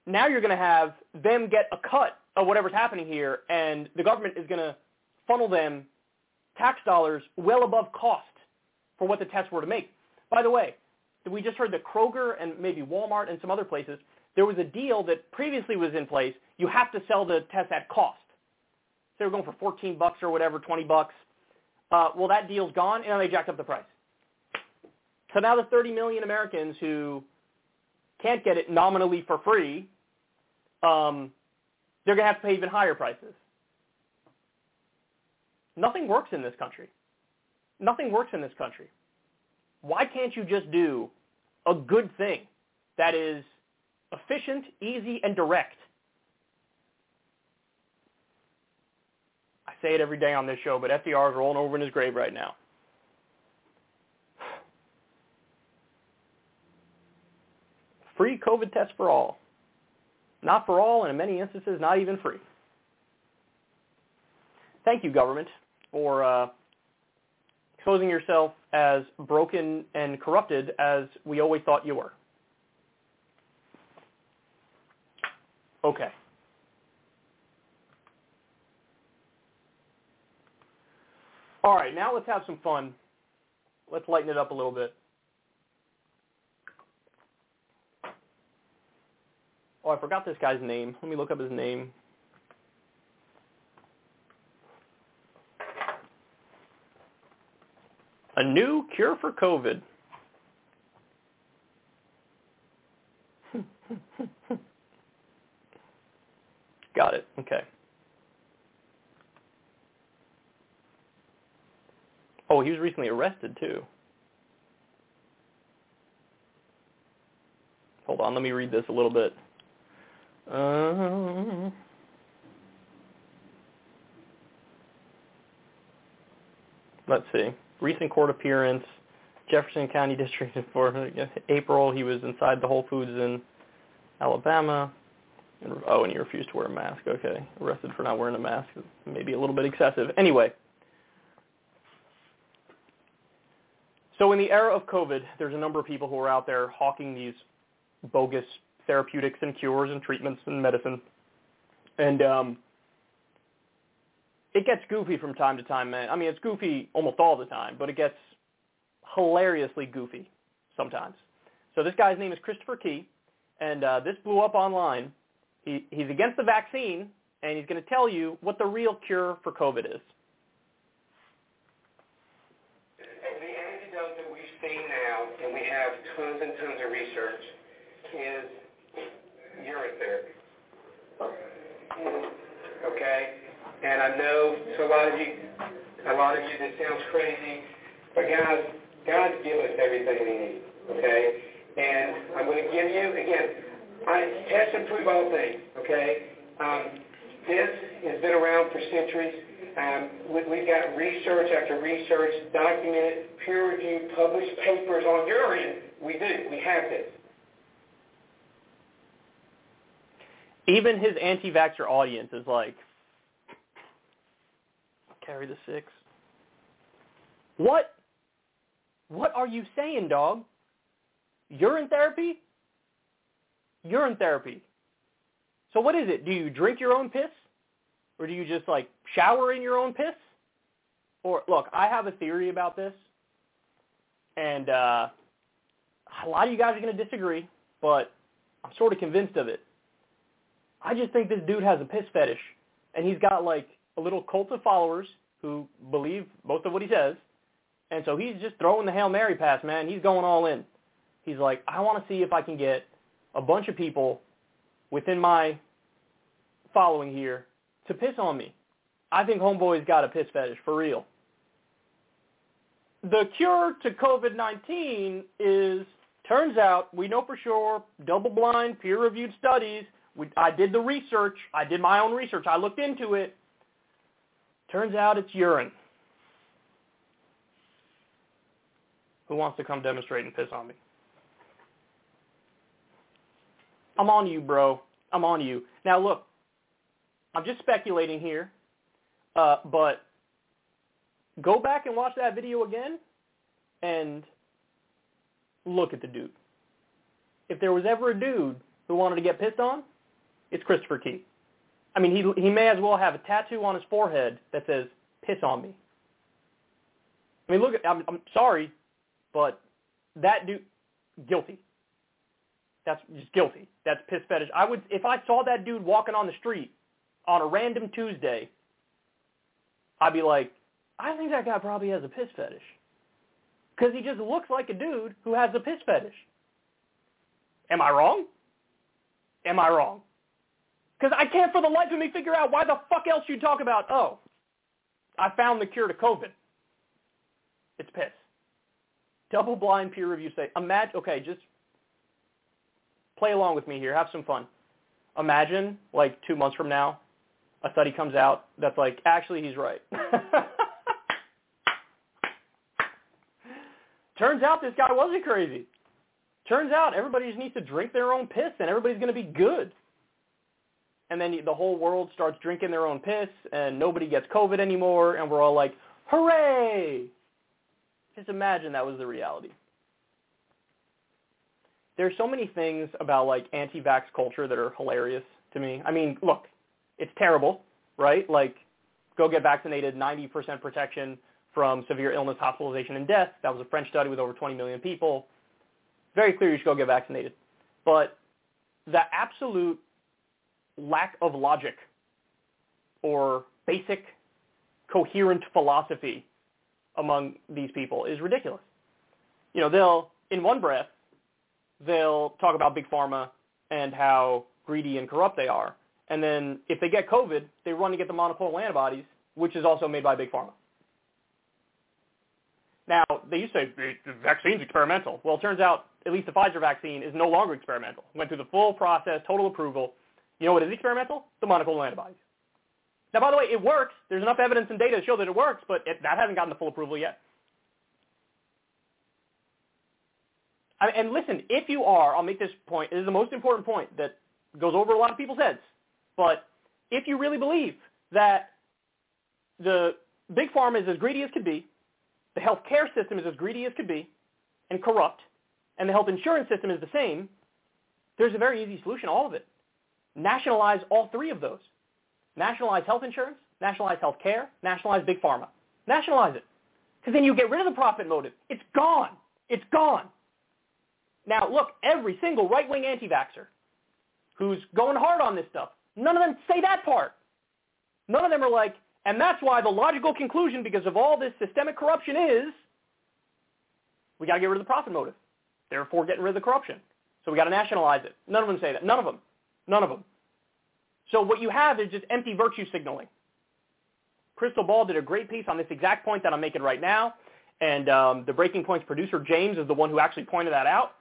now you're going to have them get a cut of whatever's happening here, and the government is going to funnel them tax dollars well above cost for what the tests were to make. By the way, we just heard that Kroger and maybe Walmart and some other places, there was a deal that previously was in place. You have to sell the test at cost. So they were going for 14 bucks or whatever, 20 bucks. Uh, well, that deal's gone, and they jacked up the price. So now the 30 million Americans who can't get it nominally for free, um, they're going to have to pay even higher prices. Nothing works in this country. Nothing works in this country. Why can't you just do a good thing that is efficient, easy, and direct? I say it every day on this show, but FDR is rolling over in his grave right now. Free COVID test for all. Not for all, and in many instances, not even free. Thank you, government, for uh, exposing yourself as broken and corrupted as we always thought you were. Okay. All right, now let's have some fun. Let's lighten it up a little bit. Oh, I forgot this guy's name. Let me look up his name. A new cure for COVID. Got it. Okay. Oh, he was recently arrested too. Hold on, let me read this a little bit. Uh, let's see. Recent court appearance, Jefferson County District for April. He was inside the Whole Foods in Alabama. And, oh, and he refused to wear a mask. Okay, arrested for not wearing a mask. Maybe a little bit excessive. Anyway. So in the era of COVID, there's a number of people who are out there hawking these bogus therapeutics and cures and treatments and medicine. And um, it gets goofy from time to time, man. I mean, it's goofy almost all the time, but it gets hilariously goofy sometimes. So this guy's name is Christopher Key, and uh, this blew up online. He, he's against the vaccine, and he's going to tell you what the real cure for COVID is. The antidote that we've seen now, and we have tons and tons of research, is urine therapy. Okay? And I know to a lot of you, a lot of you, this sounds crazy, but guys, God's given us everything we need. Okay? And I'm going to give you, again, I test and prove all things. Okay? Um, this has been around for centuries. Um, we, we've got research after research, documented, peer-reviewed, published papers on urine. We do. We have this. Even his anti-vaxxer audience is like, carry the six. What? What are you saying, dog? Urine therapy? Urine therapy. So what is it? Do you drink your own piss? Or do you just like shower in your own piss? Or look, I have a theory about this. And uh, a lot of you guys are going to disagree, but I'm sort of convinced of it. I just think this dude has a piss fetish. And he's got like a little cult of followers who believe most of what he says. And so he's just throwing the Hail Mary pass, man. He's going all in. He's like, I want to see if I can get a bunch of people within my following here to piss on me. I think Homeboy's got a piss fetish, for real. The cure to COVID-19 is, turns out, we know for sure, double-blind, peer-reviewed studies. We, I did the research. I did my own research. I looked into it. Turns out it's urine. Who wants to come demonstrate and piss on me? I'm on you, bro. I'm on you. Now, look, I'm just speculating here, uh, but go back and watch that video again and look at the dude. If there was ever a dude who wanted to get pissed on, it's Christopher Key. I mean, he he may as well have a tattoo on his forehead that says "piss on me." I mean, look, I'm, I'm sorry, but that dude guilty. That's just guilty. That's piss fetish. I would if I saw that dude walking on the street on a random Tuesday, I'd be like, I think that guy probably has a piss fetish. Because he just looks like a dude who has a piss fetish. Am I wrong? Am I wrong? Because I can't for the life of me figure out why the fuck else you talk about, oh, I found the cure to COVID. It's piss. Double blind peer review say, imagine, okay, just play along with me here. Have some fun. Imagine, like, two months from now, a study comes out that's like, actually, he's right. Turns out this guy wasn't crazy. Turns out everybody just needs to drink their own piss and everybody's going to be good. And then the whole world starts drinking their own piss and nobody gets COVID anymore and we're all like, hooray! Just imagine that was the reality. There's so many things about like anti-vax culture that are hilarious to me. I mean, look, it's terrible, right? Like, go get vaccinated, 90% protection from severe illness, hospitalization, and death. That was a French study with over 20 million people. Very clear you should go get vaccinated. But the absolute lack of logic or basic coherent philosophy among these people is ridiculous. You know, they'll, in one breath, they'll talk about big pharma and how greedy and corrupt they are. And then if they get COVID, they run to get the monoclonal antibodies, which is also made by big pharma. Now, they used to say the vaccine's experimental. Well, it turns out at least the Pfizer vaccine is no longer experimental. Went through the full process, total approval. You know what is experimental? The monoclonal antibodies. Now, by the way, it works. There's enough evidence and data to show that it works, but it, that hasn't gotten the full approval yet. I and listen, if you are, I'll make this point. It is the most important point that goes over a lot of people's heads. But if you really believe that the big pharma is as greedy as could be, the healthcare system is as greedy as could be, and corrupt, and the health insurance system is the same, there's a very easy solution to all of it. Nationalize all three of those. Nationalize health insurance, nationalize health care, nationalize big pharma. Nationalize it. Because then you get rid of the profit motive. It's gone. It's gone. Now, look, every single right-wing anti-vaxxer who's going hard on this stuff, none of them say that part. None of them are like, and that's why the logical conclusion, because of all this systemic corruption is, we got to get rid of the profit motive. Therefore, getting rid of the corruption. So we got to nationalize it. None of them say that. None of them. None of them. So what you have is just empty virtue signaling. Krystal Ball did a great piece on this exact point that I'm making right now, and um, the Breaking Points producer, James, is the one who actually pointed that out.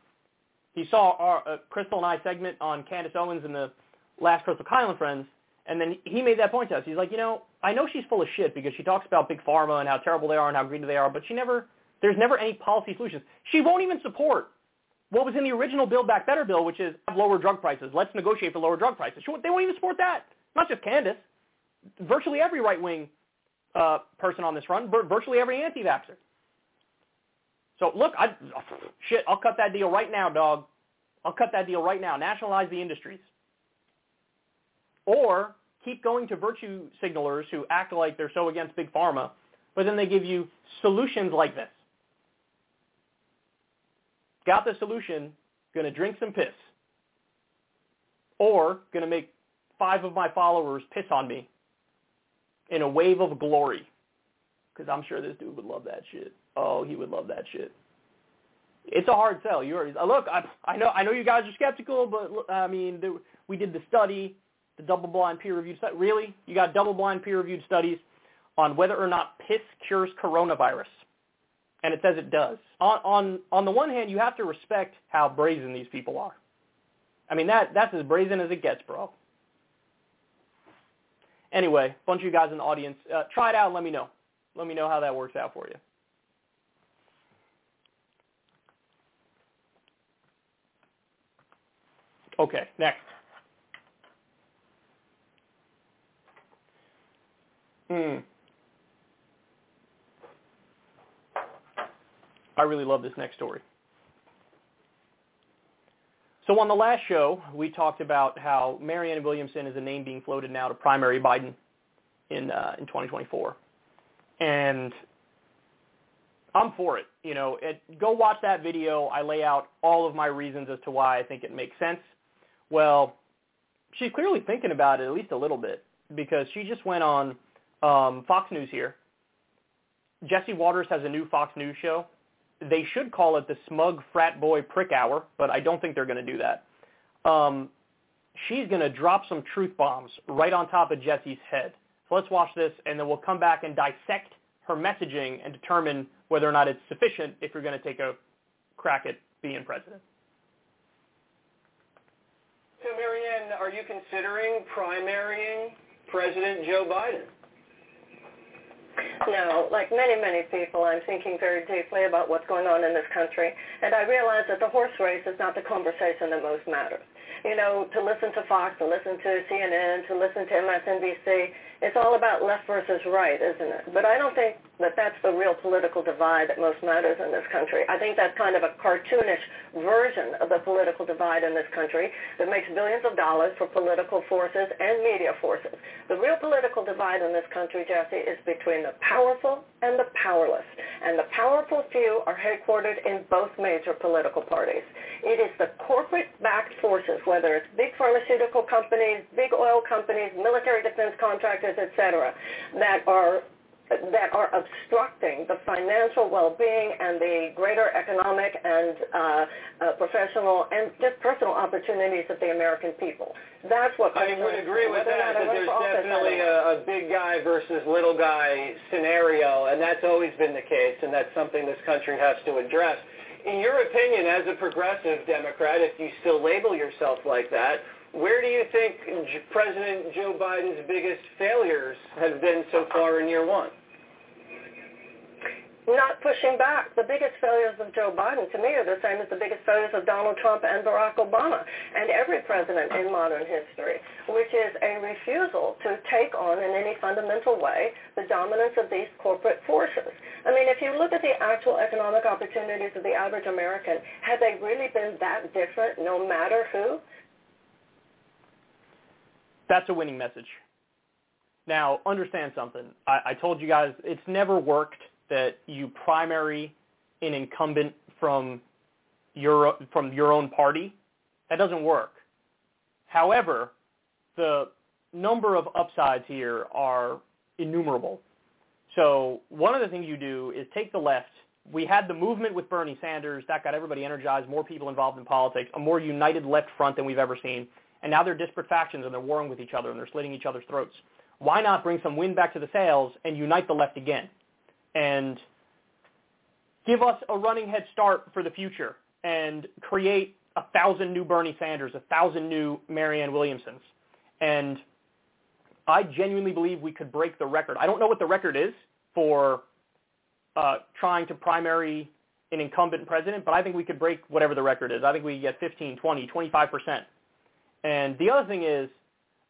He saw our, uh, Krystal and I segment on Candace Owens and the last Krystal Kyle and Friends, and then he made that point to us. He's like, you know, I know she's full of shit because she talks about big pharma and how terrible they are and how greedy they are, but she never, there's never any policy solutions. She won't even support what was in the original Build Back Better bill, which is lower drug prices. Let's negotiate for lower drug prices. They won't even support that. Not just Candace. Virtually every right-wing uh, person on this run, virtually every anti-vaxxer. So look, I, shit, I'll cut that deal right now, dog. I'll cut that deal right now. Nationalize the industries. Or keep going to virtue signalers who act like they're so against big pharma, but then they give you solutions like this. Got the solution, going to drink some piss. Or going to make five of my followers piss on me in a wave of glory. Because I'm sure this dude would love that shit. Oh, he would love that shit. It's a hard sell. You already, look, I, I know I know you guys are skeptical, but I mean, we did the study, the double-blind peer-reviewed study. Really, you got double-blind peer-reviewed studies on whether or not piss cures coronavirus and it says it does. On, on, on the one hand, you have to respect how brazen these people are. I mean, that, that's as brazen as it gets, bro. Anyway, bunch of you guys in the audience, uh, try it out and let me know. Let me know how that works out for you. Okay, next. Hmm. I really love this next story. So on the last show, we talked about how Marianne Williamson is a name being floated now to primary Biden in uh, in 2024, and I'm for it. You know, it, go watch that video. I lay out all of my reasons as to why I think it makes sense. Well, she's clearly thinking about it at least a little bit because she just went on um, Fox News here. Jesse Watters has a new Fox News show they should call it the smug frat boy prick hour, but I don't think they're going to do that. Um, she's going to drop some truth bombs right on top of Jesse's head. So let's watch this, and then we'll come back and dissect her messaging and determine whether or not it's sufficient if you're going to take a crack at being president. So, Marianne, are you considering primarying President Joe Biden? No, like many, many people, I'm thinking very deeply about what's going on in this country, and I realize that the horse race is not the conversation that most matters. You know, to listen to Fox, to listen to CNN, to listen to MSNBC, it's all about left versus right, isn't it? But I don't think that that's the real political divide that most matters in this country. I think that's kind of a cartoonish version of the political divide in this country that makes billions of dollars for political forces and media forces. The real political divide in this country, Jesse, is between the powerful and the powerless. And the powerful few are headquartered in both major political parties. It is the corporate-backed forces, whether it's big pharmaceutical companies, big oil companies, military defense contractors, etc., that are that are obstructing the financial well-being and the greater economic and uh, uh, professional and just personal opportunities of the American people. That's what I would agree with that. That there's definitely a, a big guy versus little guy scenario, and that's always been the case, and that's something this country has to address. In your opinion, as a progressive Democrat, if you still label yourself like that, where do you think President Joe Biden's biggest failures have been so far in year one? Not pushing back. The biggest failures of Joe Biden, to me, are the same as the biggest failures of Donald Trump and Barack Obama and every president in modern history, which is a refusal to take on in any fundamental way the dominance of these corporate forces. I mean, if you look at the actual economic opportunities of the average American, have they really been that different no matter who? That's a winning message. Now, understand something. I, I told you guys it's never worked that you primary an incumbent from your from your own party. That doesn't work. However, the number of upsides here are innumerable. So one of the things you do is take the left. We had the movement with Bernie Sanders. That got everybody energized, more people involved in politics, a more united left front than we've ever seen. And now they're disparate factions and they're warring with each other and they're slitting each other's throats. Why not bring some wind back to the sails and unite the left again? And give us a running head start for the future and create a thousand new Bernie Sanders, a thousand new Marianne Williamsons. And I genuinely believe we could break the record. I don't know what the record is for uh, trying to primary an incumbent president, but I think we could break whatever the record is. I think we get 15, 20, 25%. And the other thing is,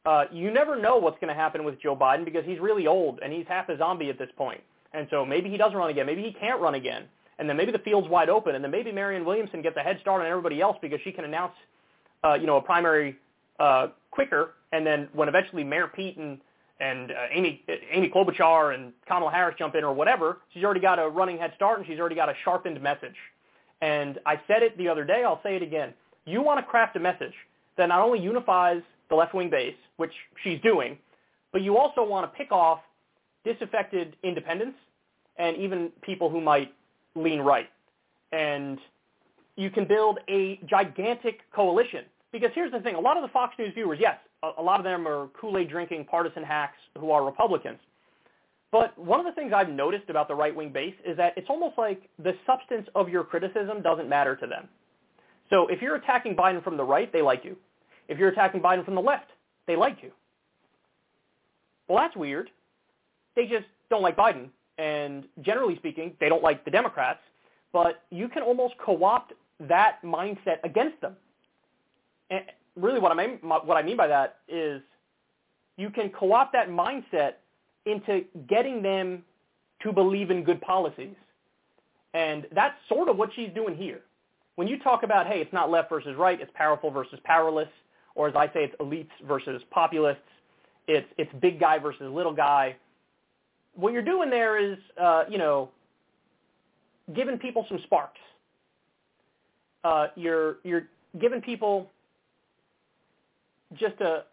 uh, you never know what's going to happen with Joe Biden because he's really old and he's half a zombie at this point. And so maybe he doesn't run again. Maybe he can't run again. And then maybe the field's wide open. And then maybe Marianne Williamson gets a head start on everybody else because she can announce, uh, you know, a primary uh, quicker. And then when eventually Mayor Pete and and uh, Amy Amy Klobuchar and Kamala Harris jump in or whatever, she's already got a running head start and she's already got a sharpened message. And I said it the other day. I'll say it again. You want to craft a message that not only unifies the left-wing base, which she's doing, but you also want to pick off disaffected independents and even people who might lean right. And you can build a gigantic coalition. Because here's the thing, a lot of the Fox News viewers, yes, a, lot of them are Kool-Aid drinking partisan hacks who are Republicans. But one of the things I've noticed about the right-wing base is that it's almost like the substance of your criticism doesn't matter to them. So if you're attacking Biden from the right, they like you. If you're attacking Biden from the left, they like you. Well, that's weird. They just don't like Biden. And generally speaking, they don't like the Democrats. But you can almost co-opt that mindset against them. And really what I mean, what I mean by that is you can co-opt that mindset into getting them to believe in good policies. And that's sort of what she's doing here. When you talk about, hey, it's not left versus right, it's powerful versus powerless, or as I say, it's elites versus populists, it's, it's big guy versus little guy, what you're doing there is, uh, you know, giving people some sparks. Uh, you're, you're giving people just a,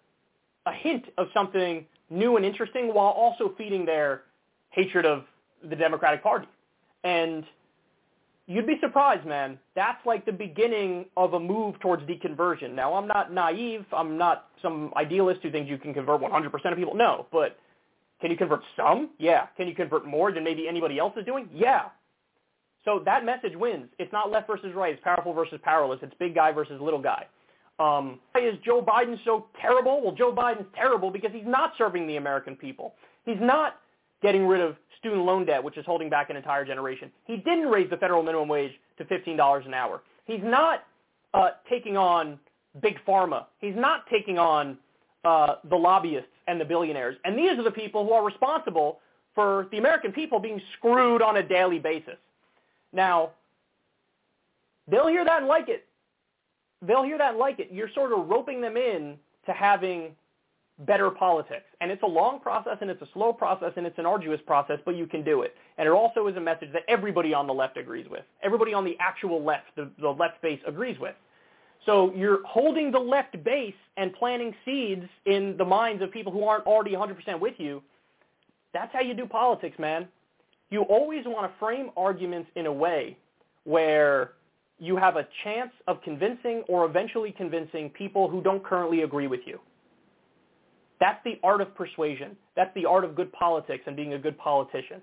a hint of something new and interesting while also feeding their hatred of the Democratic Party. And you'd be surprised, man. That's like the beginning of a move towards deconversion. Now, I'm not naive. I'm not some idealist who thinks you can convert 100% of people. No, but can you convert some? Yeah. Can you convert more than maybe anybody else is doing? Yeah. So that message wins. It's not left versus right. It's powerful versus powerless. It's big guy versus little guy. Um, why is Joe Biden so terrible? Well, Joe Biden's terrible because he's not serving the American people. He's not getting rid of student loan debt, which is holding back an entire generation. He didn't raise the federal minimum wage to $15 an hour. He's not uh, taking on big pharma. He's not taking on uh, the lobbyists and the billionaires. And these are the people who are responsible for the American people being screwed on a daily basis. Now, they'll hear that and like it they'll hear that and like it. You're sort of roping them in to having better politics. And it's a long process and it's a slow process and it's an arduous process, but you can do it. And it also is a message that everybody on the left agrees with. Everybody on the actual left, the, the left base agrees with. So you're holding the left base and planting seeds in the minds of people who aren't already 100% with you. That's how you do politics, man. You always want to frame arguments in a way where you have a chance of convincing or eventually convincing people who don't currently agree with you. That's the art of persuasion. That's the art of good politics and being a good politician.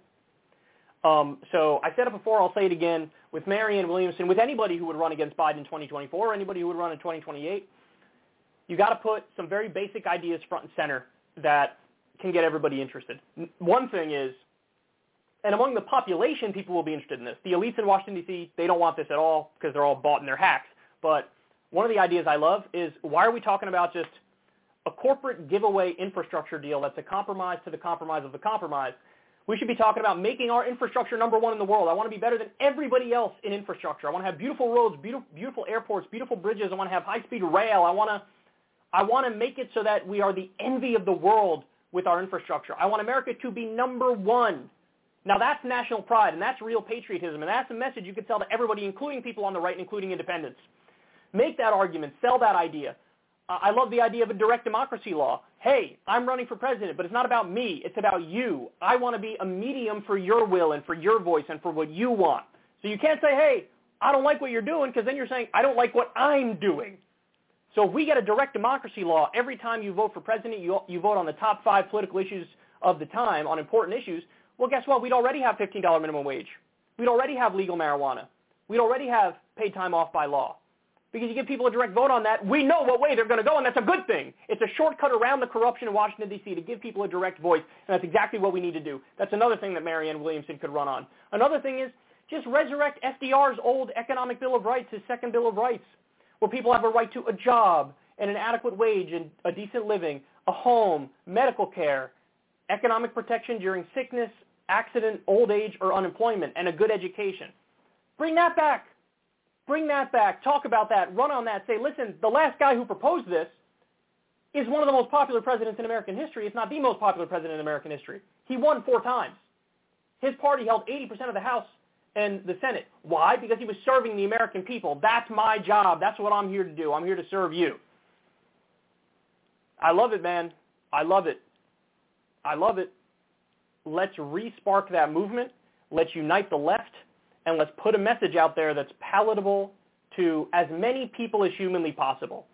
Um, so I said it before, I'll say it again, with Marianne Williamson, with anybody who would run against Biden in 2024 or anybody who would run in 2028, you got to put some very basic ideas front and center that can get everybody interested. One thing is and among the population, people will be interested in this. The elites in Washington, D.C., they don't want this at all because they're all bought in their hacks. But one of the ideas I love is why are we talking about just a corporate giveaway infrastructure deal that's a compromise to the compromise of the compromise? We should be talking about making our infrastructure number one in the world. I want to be better than everybody else in infrastructure. I want to have beautiful roads, beautiful, beautiful airports, beautiful bridges. I want to have high-speed rail. I want to, I want to make it so that we are the envy of the world with our infrastructure. I want America to be number one. Now that's national pride and that's real patriotism and that's a message you could sell to everybody, including people on the right including independents. Make that argument, sell that idea. I love the idea of a direct democracy law. Hey, I'm running for president, but it's not about me. It's about you. I want to be a medium for your will and for your voice and for what you want. So you can't say, hey, I don't like what you're doing because then you're saying, I don't like what I'm doing. So if we get a direct democracy law, every time you vote for president, you, you vote on the top five political issues of the time, on important issues, well, guess what? We'd already have $15 minimum wage. We'd already have legal marijuana. We'd already have paid time off by law. Because you give people a direct vote on that, we know what way they're going to go, and that's a good thing. It's a shortcut around the corruption in Washington, D.C. to give people a direct voice, and that's exactly what we need to do. That's another thing that Marianne Williamson could run on. Another thing is just resurrect FDR's old Economic Bill of Rights, his second Bill of Rights, where people have a right to a job and an adequate wage and a decent living, a home, medical care, economic protection during sickness, accident, old age, or unemployment, and a good education. Bring that back. Bring that back. Talk about that. Run on that. Say, listen, the last guy who proposed this is one of the most popular presidents in American history, if not the most popular president in American history. He won four times. His party held 80% of the House and the Senate. Why? Because he was serving the American people. That's my job. That's what I'm here to do. I'm here to serve you. I love it, man. I love it. I love it. Let's re-spark that movement. Let's unite the left, and let's put a message out there that's palatable to as many people as humanly possible.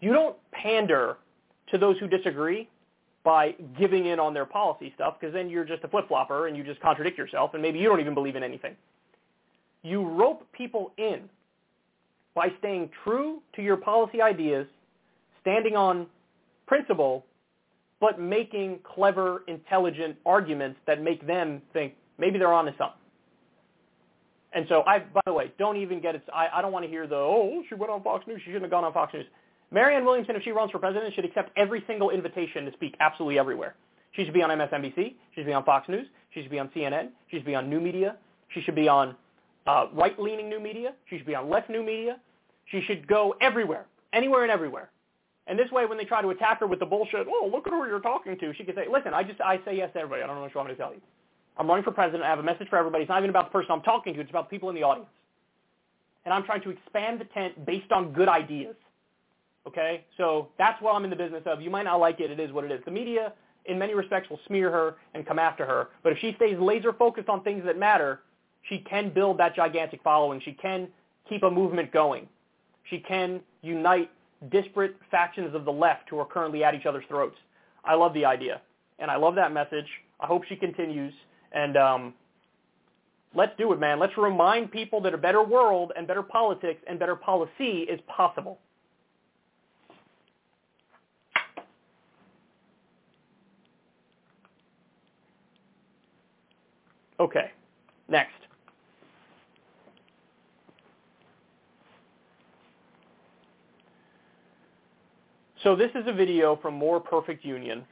You don't pander to those who disagree by giving in on their policy stuff because then you're just a flip-flopper and you just contradict yourself and maybe you don't even believe in anything. You rope people in by staying true to your policy ideas, standing on principle, but making clever, intelligent arguments that make them think maybe they're onto something. And so, I, by the way, don't even get it. I, I don't want to hear the, oh, she went on Fox News. She shouldn't have gone on Fox News. Marianne Williamson, if she runs for president, should accept every single invitation to speak absolutely everywhere. She should be on MSNBC. She should be on Fox News. She should be on CNN. She should be on new media. She should be on uh, right-leaning new media. She should be on left new media. She should go everywhere, anywhere and everywhere. And this way, when they try to attack her with the bullshit, oh, look at who you're talking to, she can say, listen, I just I say yes to everybody. I don't know what you want me to tell you. I'm running for president. I have a message for everybody. It's not even about the person I'm talking to. It's about people in the audience. And I'm trying to expand the tent based on good ideas. Okay? So that's what I'm in the business of. You might not like it. It is what it is. The media, in many respects, will smear her and come after her. But if she stays laser focused on things that matter, she can build that gigantic following. She can keep a movement going. She can unite disparate factions of the left who are currently at each other's throats. I love the idea, and I love that message. I hope she continues, and um, let's do it, man. Let's remind people that a better world and better politics and better policy is possible. Okay, next. So this is a video from More Perfect Union.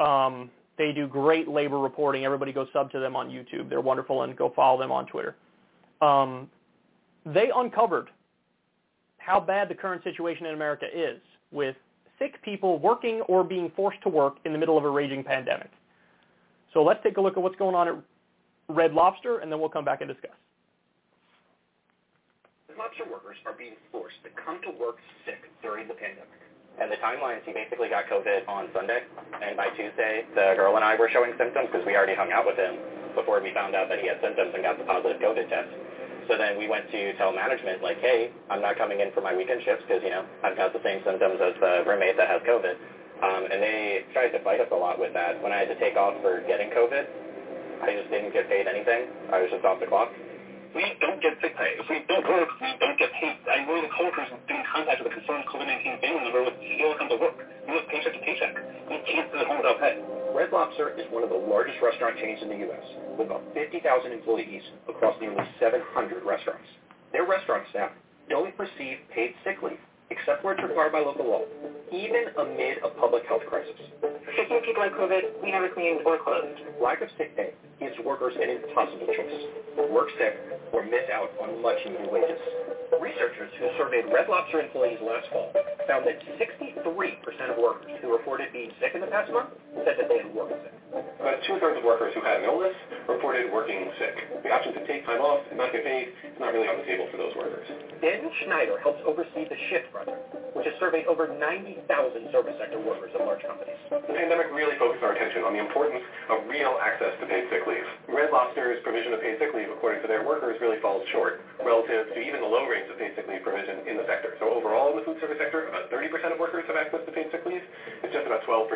Um, they do great labor reporting. Everybody go sub to them on YouTube. They're wonderful, and go follow them on Twitter. Um, they uncovered how bad the current situation in America is with sick people working or being forced to work in the middle of a raging pandemic. So let's take a look at what's going on at Red Lobster, and then we'll come back and discuss. Lobster workers are being forced to come to work sick during the pandemic. And the timeline is he basically got COVID on Sunday, and by Tuesday, the girl and I were showing symptoms because we already hung out with him before we found out that he had symptoms and got the positive COVID test. So then we went to tell management, like, hey, I'm not coming in for my weekend shifts because, you know, I've got the same symptoms as the roommate that has COVID. Um, and they tried to fight us a lot with that. When I had to take off for getting COVID, I just didn't get paid anything. I was just off the clock we don't get sick pay. If we don't work, we don't get paid. I know the who've been in contact with a confirmed COVID-19 family member with still come to work. We live paycheck to paycheck. We can't sit at home without pay. Red Lobster is one of the largest restaurant chains in the U.S. with about 50,000 employees across nearly 700 restaurants. Their restaurant staff don't receive paid sick leave except where it's required by local law, even amid a public health crisis. For some people like COVID, we never cleaned or closed. Lack of sick pay gives workers an impossible choice. Work sick or miss out on much-needed wages. Researchers who surveyed Red Lobster employees last fall found that 63% of workers who reported being sick in the past month said that they had worked sick. About two-thirds of workers who had an illness reported working sick. The option to take time off and not get paid is not really on the table for those workers. Daniel Schneider helps oversee the Shift Project, which has surveyed over 90,000 service sector workers at large companies. The pandemic really focused our attention on the importance of real access to paid sick leave. Red Lobster's provision of paid sick leave, according to their workers, really falls short relative to even the low rates of paid sick leave provision in the sector. So overall in the food service sector, about 30% of workers have access to paid sick leave. It's just about 12%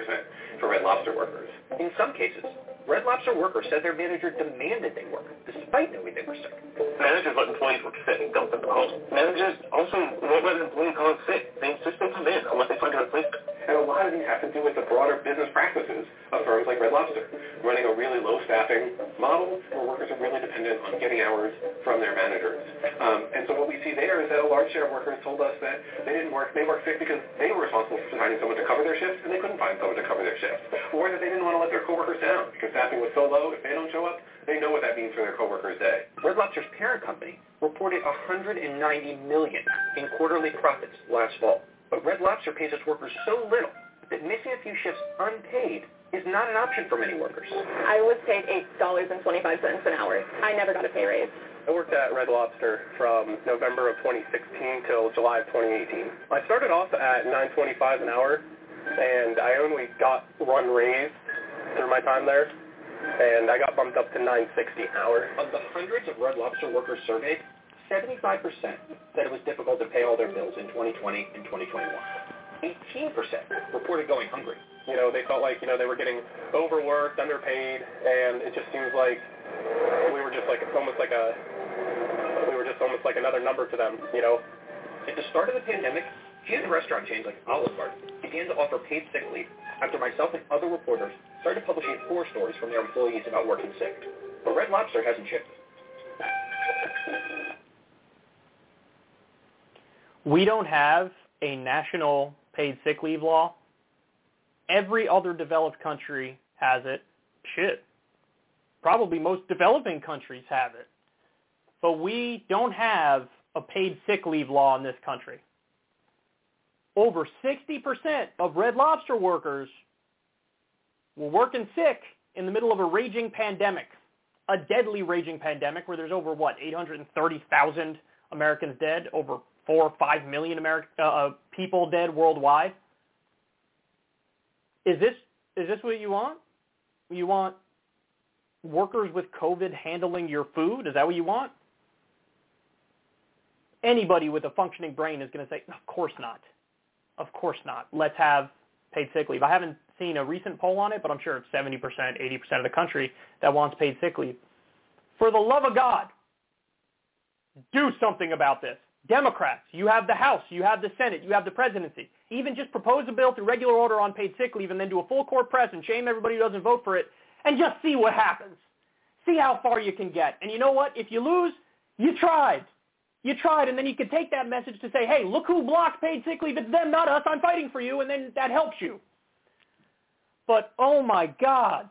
for Red Lobster workers. In some cases, Red Lobster workers said their manager demanded they work, despite knowing they were sick. Managers let employees work sick and dump them at home. Managers also won't let an employee call sick. They insist they come in unless they find a replacement. And a lot of these have to do with the broader business practices of firms like Red Lobster, running a really low staffing model where workers are really dependent on getting hours from their managers. Um, and so what we see there is that a large share of workers told us that they didn't work, they worked sick because they were responsible for finding someone to cover their shifts and they couldn't find someone to cover their shifts. Or that they didn't want to let their coworkers down because staffing was so low, if they don't show up, they know what that means for their coworkers' day. Red Lobster's parent company reported 190 million in quarterly profits last fall. But Red Lobster pays its workers so little that missing a few shifts unpaid is not an option for many workers. I was paid $8.25 an hour. I never got a pay raise. I worked at Red Lobster from November of 2016 till July of 2018. I started off at 9.25 an hour, and I only got one raise through my time there, and I got bumped up to 9.60 an hour. Of the hundreds of Red Lobster workers surveyed, 75% said it was difficult to pay all their bills in 2020 and 2021. 18% reported going hungry. You know, they felt like, you know, they were getting overworked, underpaid, and it just seems like we were just like, it's almost like a, we were just almost like another number to them, you know. At the start of the pandemic, few restaurant chains like Olive Garden began to offer paid sick leave after myself and other reporters started publishing horror stories from their employees about working sick. But Red Lobster hasn't shifted. We don't have a national paid sick leave law. Every other developed country has it. Shit. Probably most developing countries have it. But we don't have a paid sick leave law in this country. Over 60% of Red Lobster workers were working sick in the middle of a raging pandemic, a deadly raging pandemic where there's over, what, 830,000 Americans dead, over four or five million American uh, uh, people dead worldwide. Is this is this what you want? You want workers with COVID handling your food? Is that what you want? Anybody with a functioning brain is going to say, of course not. Of course not. Let's have paid sick leave. I haven't seen a recent poll on it, but I'm sure it's 70%, 80% of the country that wants paid sick leave. For the love of God, do something about this. Democrats, you have the House, you have the Senate, you have the presidency. Even just propose a bill through regular order on paid sick leave and then do a full court press and shame everybody who doesn't vote for it and just see what happens. See how far you can get. And you know what? If you lose, you tried. You tried, and then you could take that message to say, hey, look who blocked paid sick leave. It's them, not us. I'm fighting for you, and then that helps you. But, oh my God.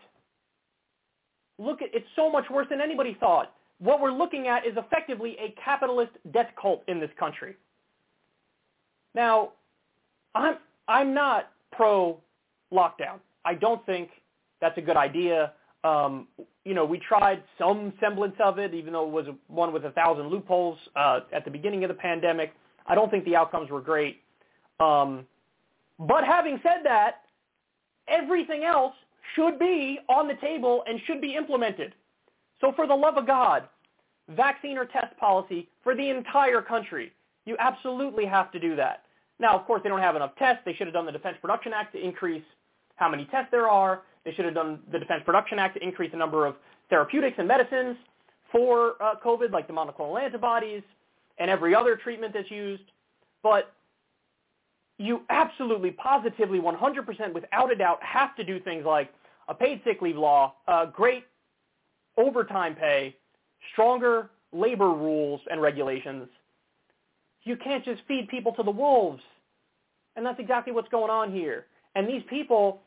Look at, it's so much worse than anybody thought what we're looking at is effectively a capitalist death cult in this country. Now, I'm, I'm not pro-lockdown. I don't think that's a good idea. Um, you know, we tried some semblance of it, even though it was one with a thousand loopholes uh, at the beginning of the pandemic. I don't think the outcomes were great. Um, but having said that, everything else should be on the table and should be implemented. So for the love of God, vaccine or test policy for the entire country. You absolutely have to do that. Now, of course, they don't have enough tests. They should have done the Defense Production Act to increase how many tests there are. They should have done the Defense Production Act to increase the number of therapeutics and medicines for uh, COVID, like the monoclonal antibodies and every other treatment that's used. But you absolutely, positively, 100% without a doubt have to do things like a paid sick leave law, uh, great overtime pay, stronger labor rules and regulations. You can't just feed people to the wolves. And that's exactly what's going on here. And these people,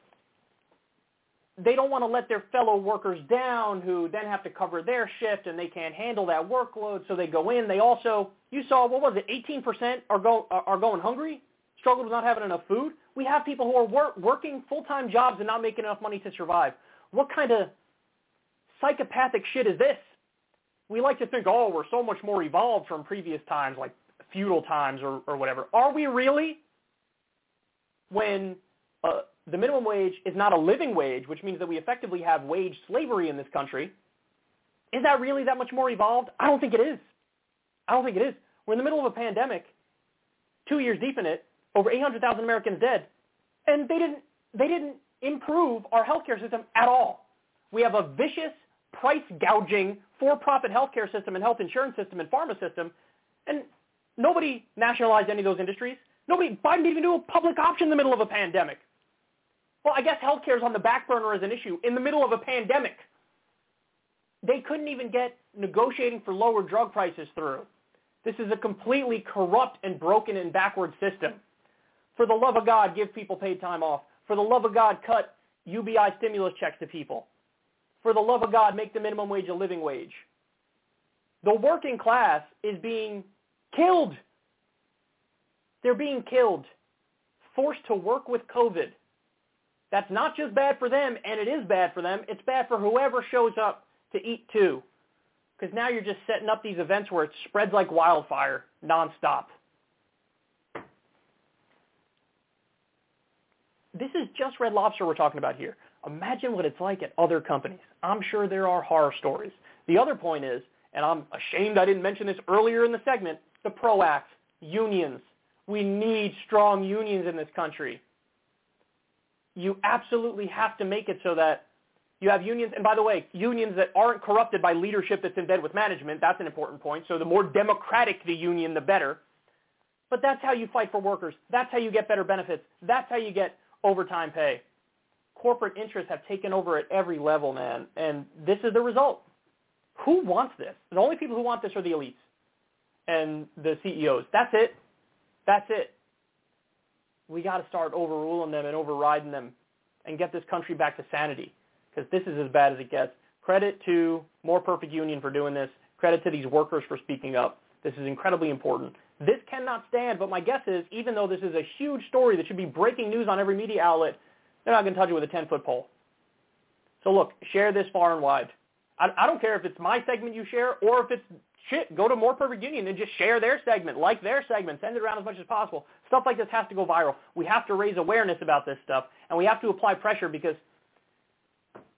they don't want to let their fellow workers down who then have to cover their shift and they can't handle that workload so they go in they also you saw what was it 18% are go are going hungry struggle with not having enough food we have people who are work, working full-time jobs and not making enough money to survive what kind of psychopathic shit is this we like to think oh we're so much more evolved from previous times like feudal times or, or whatever are we really when uh, the minimum wage is not a living wage, which means that we effectively have wage slavery in this country, is that really that much more evolved? I don't think it is. I don't think it is. We're in the middle of a pandemic, two years deep in it, over 800,000 Americans dead, and they didn't, they didn't improve our healthcare system at all. We have a vicious price gouging for-profit healthcare system and health insurance system and pharma system, and nobody nationalized any of those industries. Nobody, Biden didn't even do a public option in the middle of a pandemic. Well, I guess healthcare is on the back burner as an issue in the middle of a pandemic. They couldn't even get negotiating for lower drug prices through. This is a completely corrupt and broken and backward system. For the love of God, give people paid time off. For the love of God, cut UBI stimulus checks to people. For the love of God, make the minimum wage a living wage. The working class is being killed. They're being killed, forced to work with COVID. That's not just bad for them, and it is bad for them. It's bad for whoever shows up to eat too. Because now you're just setting up these events where it spreads like wildfire nonstop. This is just Red Lobster we're talking about here. Imagine what it's like at other companies. I'm sure there are horror stories. The other point is, and I'm ashamed I didn't mention this earlier in the segment, the PRO Act, unions. We need strong unions in this country you absolutely have to make it so that you have unions, and by the way, unions that aren't corrupted by leadership that's in bed with management, that's an important point. So the more democratic the union, the better. But that's how you fight for workers. That's how you get better benefits. That's how you get overtime pay. Corporate interests have taken over at every level, man, and this is the result. Who wants this? The only people who want this are the elites and the CEOs. That's it. That's it we got to start overruling them and overriding them and get this country back to sanity because this is as bad as it gets. Credit to More Perfect Union for doing this. Credit to these workers for speaking up. This is incredibly important. This cannot stand, but my guess is even though this is a huge story that should be breaking news on every media outlet, they're not going to touch it with a 10-foot pole. So look, share this far and wide. I, I don't care if it's my segment you share or if it's shit, go to More Perfect Union and just share their segment, like their segment, send it around as much as possible. Stuff like this has to go viral. We have to raise awareness about this stuff, and we have to apply pressure because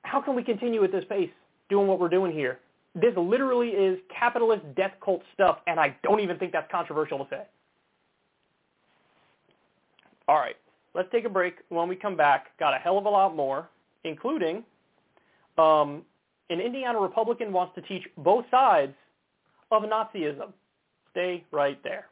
how can we continue at this pace doing what we're doing here? This literally is capitalist death cult stuff, and I don't even think that's controversial to say. All right, let's take a break. When we come back, got a hell of a lot more, including um, an Indiana Republican wants to teach both sides of Nazism. Stay right there.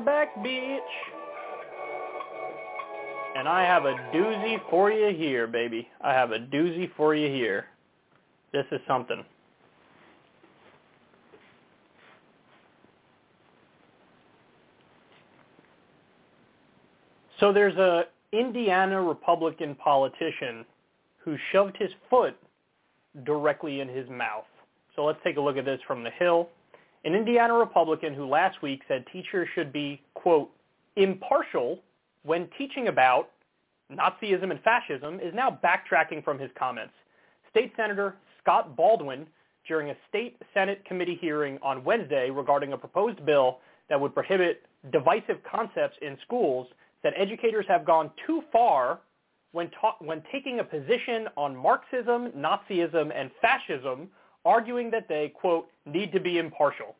Back, bitch. And I have a doozy for you here, baby. I have a doozy for you here. This is something. So there's a Indiana Republican politician who shoved his foot directly in his mouth. So let's take a look at this from the Hill. An Indiana Republican who last week said teachers should be, quote, impartial when teaching about Nazism and fascism is now backtracking from his comments. State Senator Scott Baldwin, during a state Senate committee hearing on Wednesday regarding a proposed bill that would prohibit divisive concepts in schools, said educators have gone too far when, ta- when taking a position on Marxism, Nazism, and fascism, arguing that they, quote, need to be impartial.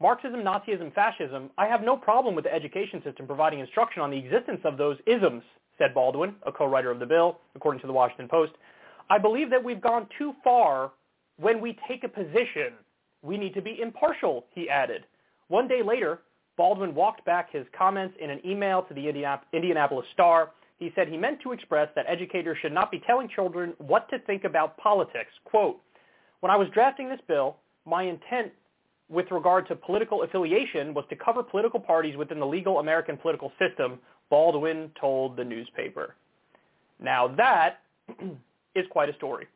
Marxism, Nazism, fascism, I have no problem with the education system providing instruction on the existence of those isms, said Baldwin, a co-writer of the bill, according to the Washington Post. I believe that we've gone too far when we take a position. We need to be impartial, he added. One day later, Baldwin walked back his comments in an email to the Indianapolis Star. He said he meant to express that educators should not be telling children what to think about politics. Quote, when I was drafting this bill, my intent with regard to political affiliation was to cover political parties within the legal American political system, Baldwin told the newspaper. Now that is quite a story.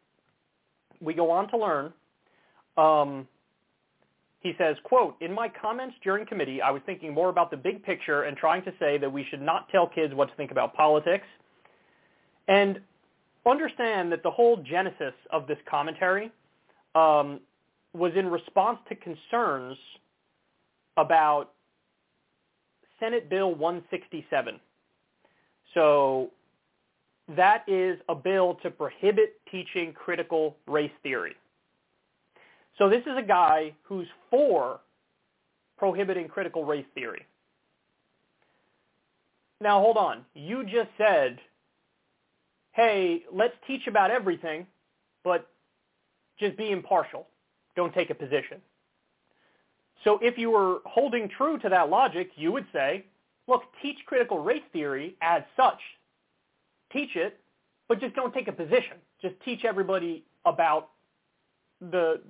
We go on to learn um, he says, quote, in my comments during committee, I was thinking more about the big picture and trying to say that we should not tell kids what to think about politics. And understand that the whole genesis of this commentary um, was in response to concerns about Senate Bill 167. So that is a bill to prohibit teaching critical race theory. So this is a guy who's for prohibiting critical race theory. Now hold on. You just said, hey, let's teach about everything, but just be impartial. Don't take a position. So if you were holding true to that logic, you would say, look, teach critical race theory as such. Teach it, but just don't take a position. Just teach everybody about the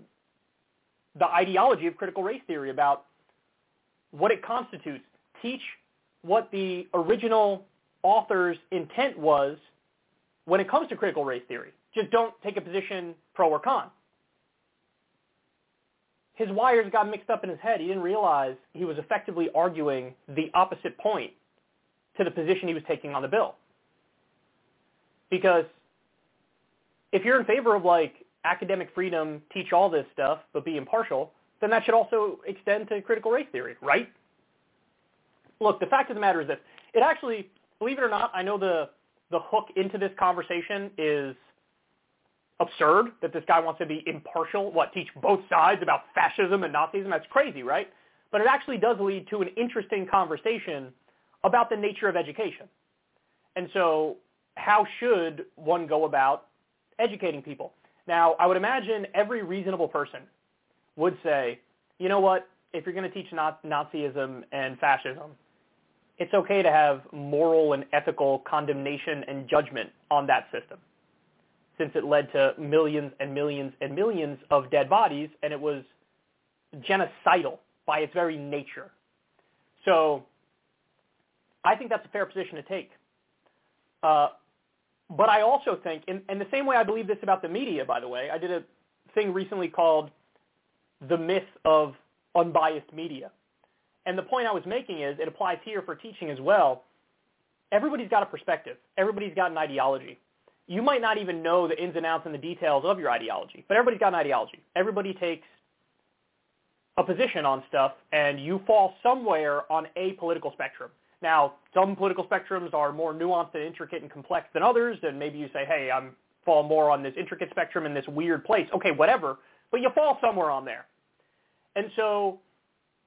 the ideology of critical race theory about what it constitutes. Teach what the original author's intent was when it comes to critical race theory. Just don't take a position pro or con. His wires got mixed up in his head. He didn't realize he was effectively arguing the opposite point to the position he was taking on the bill. Because if you're in favor of like academic freedom, teach all this stuff, but be impartial, then that should also extend to critical race theory, right? Look, the fact of the matter is this. It actually, believe it or not, I know the, the hook into this conversation is absurd that this guy wants to be impartial, what, teach both sides about fascism and Nazism. That's crazy, right? But it actually does lead to an interesting conversation about the nature of education. And so how should one go about educating people? Now, I would imagine every reasonable person would say, you know what, if you're going to teach Nazism and fascism, it's okay to have moral and ethical condemnation and judgment on that system since it led to millions and millions and millions of dead bodies and it was genocidal by its very nature. So I think that's a fair position to take. Uh, but I also think, in, in the same way I believe this about the media, by the way, I did a thing recently called The Myth of Unbiased Media. And the point I was making is, it applies here for teaching as well. Everybody's got a perspective. Everybody's got an ideology. You might not even know the ins and outs and the details of your ideology, but everybody's got an ideology. Everybody takes a position on stuff, and you fall somewhere on a political spectrum. Now, some political spectrums are more nuanced and intricate and complex than others, and maybe you say, hey, I'm fall more on this intricate spectrum in this weird place. Okay, whatever, but you fall somewhere on there. And so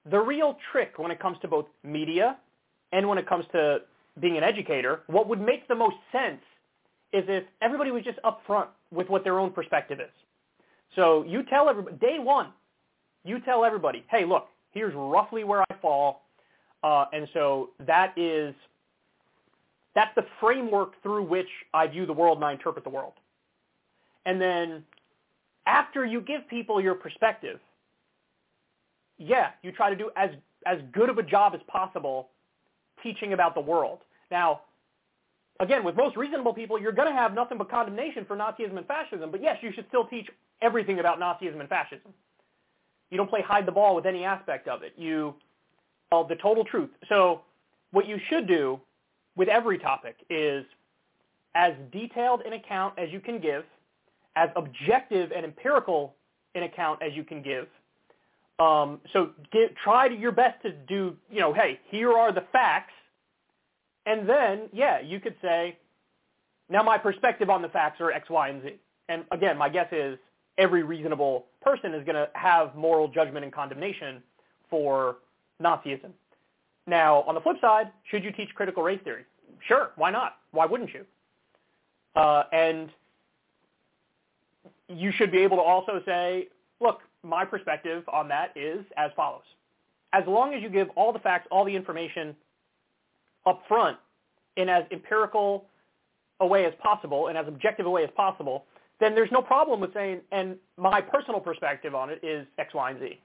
the real trick when it comes to both media and when it comes to being an educator, what would make the most sense is if everybody was just upfront with what their own perspective is. So you tell everybody, day one, you tell everybody, hey, look, here's roughly where I fall. Uh, and so that is that's the framework through which I view the world and I interpret the world. And then after you give people your perspective, yeah, you try to do as as good of a job as possible teaching about the world. Now, again, with most reasonable people, you're going to have nothing but condemnation for Nazism and fascism. But yes, you should still teach everything about Nazism and fascism. You don't play hide the ball with any aspect of it. You tell the total truth. So what you should do with every topic is as detailed an account as you can give, as objective and empirical an account as you can give. Um, so get, try to your best to do, you know, hey, here are the facts. And then, yeah, you could say, now my perspective on the facts are X, Y, and Z. And again, my guess is every reasonable person is going to have moral judgment and condemnation for Nazism. Now, on the flip side, should you teach critical race theory? Sure, why not? Why wouldn't you? Uh, and you should be able to also say, look, my perspective on that is as follows. As long as you give all the facts, all the information up front in as empirical a way as possible and as objective a way as possible, then there's no problem with saying, and my personal perspective on it is X, Y, and Z.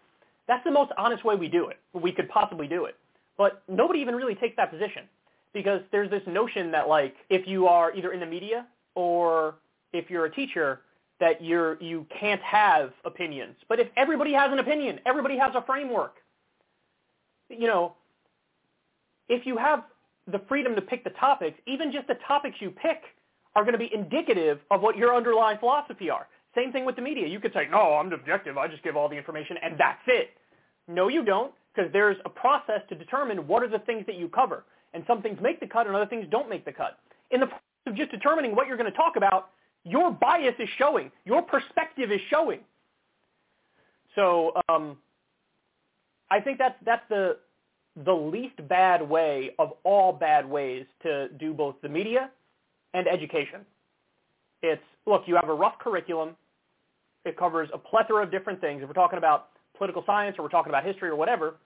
That's the most honest way we do it. We could possibly do it. But nobody even really takes that position because there's this notion that like if you are either in the media or if you're a teacher that you're you can't have opinions. But if everybody has an opinion, everybody has a framework. You know, if you have the freedom to pick the topics, even just the topics you pick are going to be indicative of what your underlying philosophy are. Same thing with the media. You could say, no, I'm objective. I just give all the information and that's it. No, you don't, because there's a process to determine what are the things that you cover. And some things make the cut and other things don't make the cut. In the process of just determining what you're going to talk about, your bias is showing. Your perspective is showing. So um, I think that's, that's the, the least bad way of all bad ways to do both the media and education. It's, look, you have a rough curriculum. It covers a plethora of different things. If we're talking about political science or we're talking about history or whatever,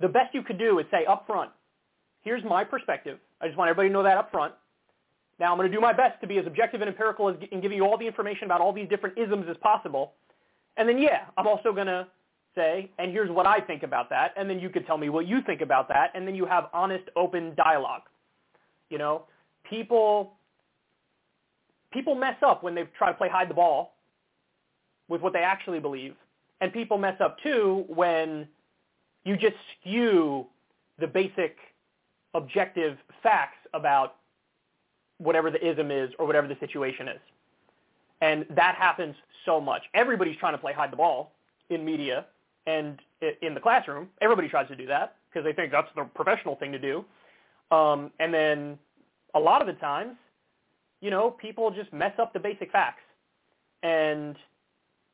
the best you could do is say up front, here's my perspective. I just want everybody to know that up front. Now I'm going to do my best to be as objective and empirical as, and giving you all the information about all these different isms as possible. And then, yeah, I'm also going to say, and here's what I think about that. And then you could tell me what you think about that. And then you have honest, open dialogue. You know, people people mess up when they try to play hide the ball with what they actually believe. And people mess up too when you just skew the basic objective facts about whatever the ism is or whatever the situation is. And that happens so much. Everybody's trying to play hide the ball in media and in the classroom. Everybody tries to do that because they think that's the professional thing to do. Um, and then a lot of the times, you know, people just mess up the basic facts. And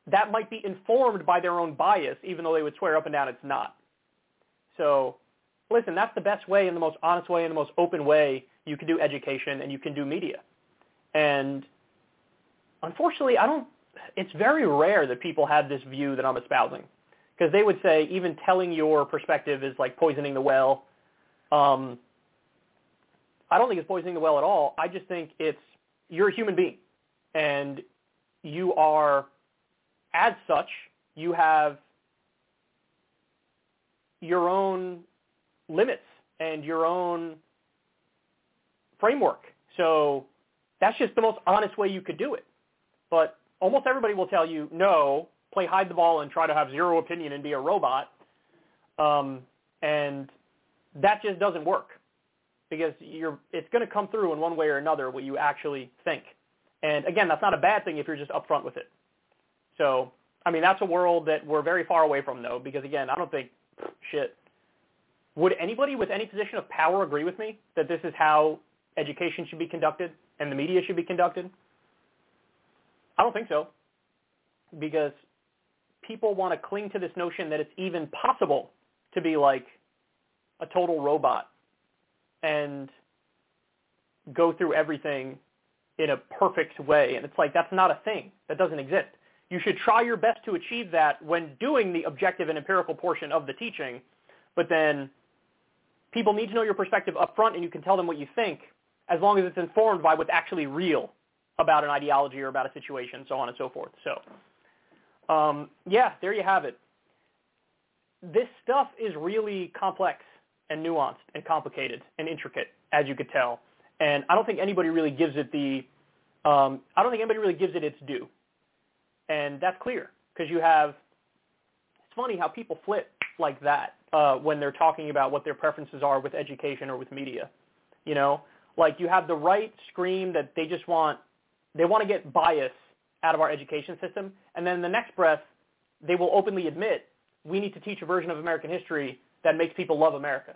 that might be informed by their own bias, even though they would swear up and down it's not. So listen, that's the best way and the most honest way and the most open way you can do education and you can do media. And unfortunately, I don't, it's very rare that people have this view that I'm espousing because they would say even telling your perspective is like poisoning the well. Um, I don't think it's poisoning the well at all. I just think it's, you're a human being and you are, as such, you have your own limits and your own framework. So that's just the most honest way you could do it. But almost everybody will tell you, no, play hide the ball and try to have zero opinion and be a robot. Um, and that just doesn't work because you're, it's going to come through in one way or another what you actually think. And again, that's not a bad thing if you're just upfront with it. So, I mean, that's a world that we're very far away from, though, because again, I don't think, shit, would anybody with any position of power agree with me that this is how education should be conducted and the media should be conducted? I don't think so. Because people want to cling to this notion that it's even possible to be like a total robot and go through everything in a perfect way. And it's like, that's not a thing. That doesn't exist. You should try your best to achieve that when doing the objective and empirical portion of the teaching, but then people need to know your perspective up front and you can tell them what you think as long as it's informed by what's actually real about an ideology or about a situation, so on and so forth. So, um, yeah, there you have it. This stuff is really complex and nuanced and complicated and intricate, as you could tell. And I don't think anybody really gives it the, um, I don't think anybody really gives it its due. And that's clear because you have, it's funny how people flip like that uh, when they're talking about what their preferences are with education or with media. You know, like you have the right scream that they just want, they want to get bias out of our education system, and then in the next breath, they will openly admit we need to teach a version of American history that makes people love America.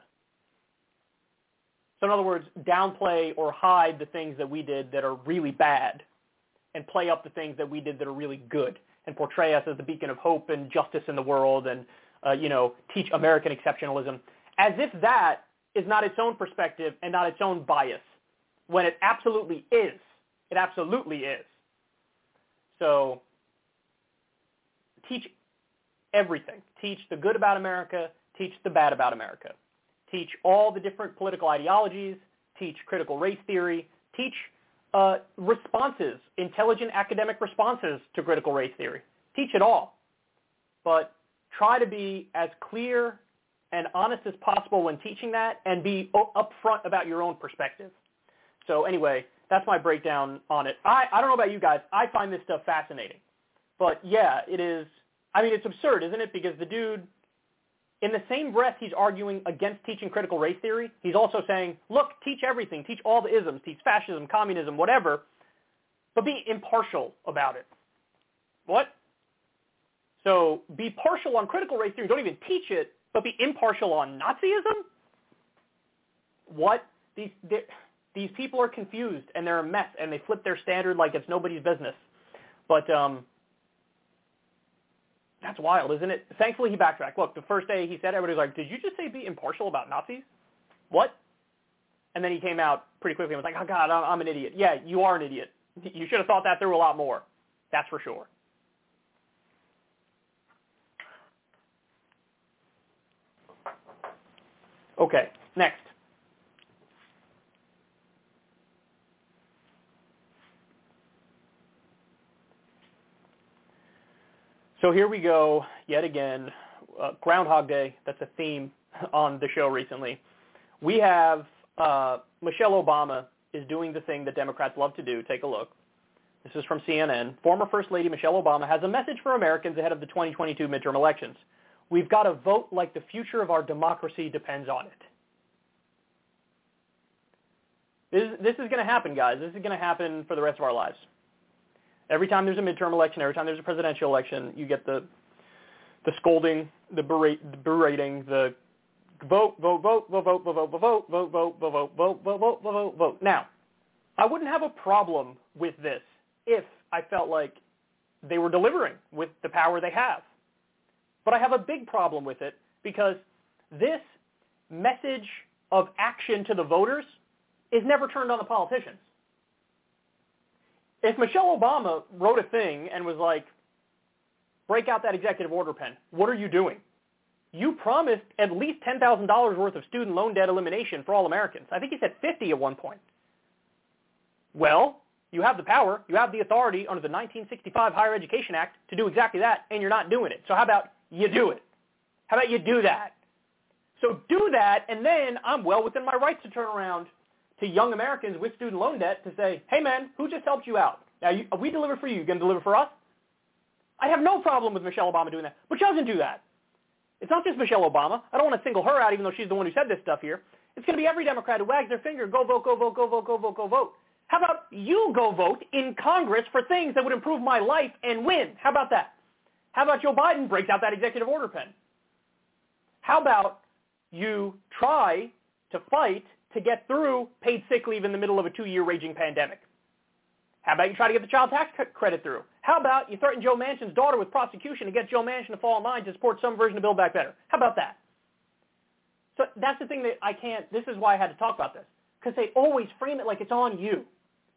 So in other words, downplay or hide the things that we did that are really bad and play up the things that we did that are really good and portray us as the beacon of hope and justice in the world and, uh, you know, teach American exceptionalism as if that is not its own perspective and not its own bias when it absolutely is. It absolutely is. So teach everything. Teach the good about America. Teach the bad about America. Teach all the different political ideologies. Teach critical race theory. Teach uh, responses, intelligent academic responses to critical race theory. Teach it all. But try to be as clear and honest as possible when teaching that and be upfront about your own perspective. So anyway, that's my breakdown on it. I, I don't know about you guys. I find this stuff fascinating. But yeah, it is. I mean, it's absurd, isn't it? Because the dude, in the same breath he's arguing against teaching critical race theory, he's also saying, look, teach everything. Teach all the isms. Teach fascism, communism, whatever. But be impartial about it. What? So be partial on critical race theory. Don't even teach it, but be impartial on Nazism? What? These, these people are confused and they're a mess and they flip their standard like it's nobody's business. But um, that's wild, isn't it? Thankfully, he backtracked. Look, the first day he said, everybody was like, did you just say be impartial about Nazis? What? And then he came out pretty quickly and was like, oh, God, I'm an idiot. Yeah, you are an idiot. You should have thought that through a lot more. That's for sure. Okay, next. So here we go yet again. Uh, Groundhog Day, that's a theme on the show recently. We have uh, Michelle Obama is doing the thing that Democrats love to do. Take a look. This is from CNN. Former First Lady Michelle Obama has a message for Americans ahead of the 2022 midterm elections. We've got to vote like the future of our democracy depends on it. This, this is going to happen, guys. This is going to happen for the rest of our lives. Every time there's a midterm election, every time there's a presidential election, you get the the scolding, the, berate, the berating, the vote, vote, vote, vote, vote, vote, vote, vote, vote, vote, vote, vote, vote, vote, vote, vote, vote. Now, I wouldn't have a problem with this if I felt like they were delivering with the power they have. But I have a big problem with it because this message of action to the voters is never turned on the politicians if Michelle Obama wrote a thing and was like, break out that executive order pen, what are you doing? You promised at least $10,000 worth of student loan debt elimination for all Americans. I think he said 50 at one point. Well, you have the power, you have the authority under the 1965 Higher Education Act to do exactly that, and you're not doing it. So how about you do it? How about you do that? So do that, and then I'm well within my rights to turn around to young Americans with student loan debt to say, hey man, who just helped you out? Now, you, we deliver for you. You going to deliver for us? I have no problem with Michelle Obama doing that, but she doesn't do that. It's not just Michelle Obama. I don't want to single her out, even though she's the one who said this stuff here. It's going to be every Democrat who wags their finger, go vote, go vote, go vote, go vote, go vote. How about you go vote in Congress for things that would improve my life and win? How about that? How about Joe Biden breaks out that executive order pen? How about you try to fight to get through paid sick leave in the middle of a two-year raging pandemic? How about you try to get the child tax credit through? How about you threaten Joe Manchin's daughter with prosecution to get Joe Manchin to fall in line to support some version of Build Back Better? How about that? So that's the thing that I can't, this is why I had to talk about this. Because they always frame it like it's on you.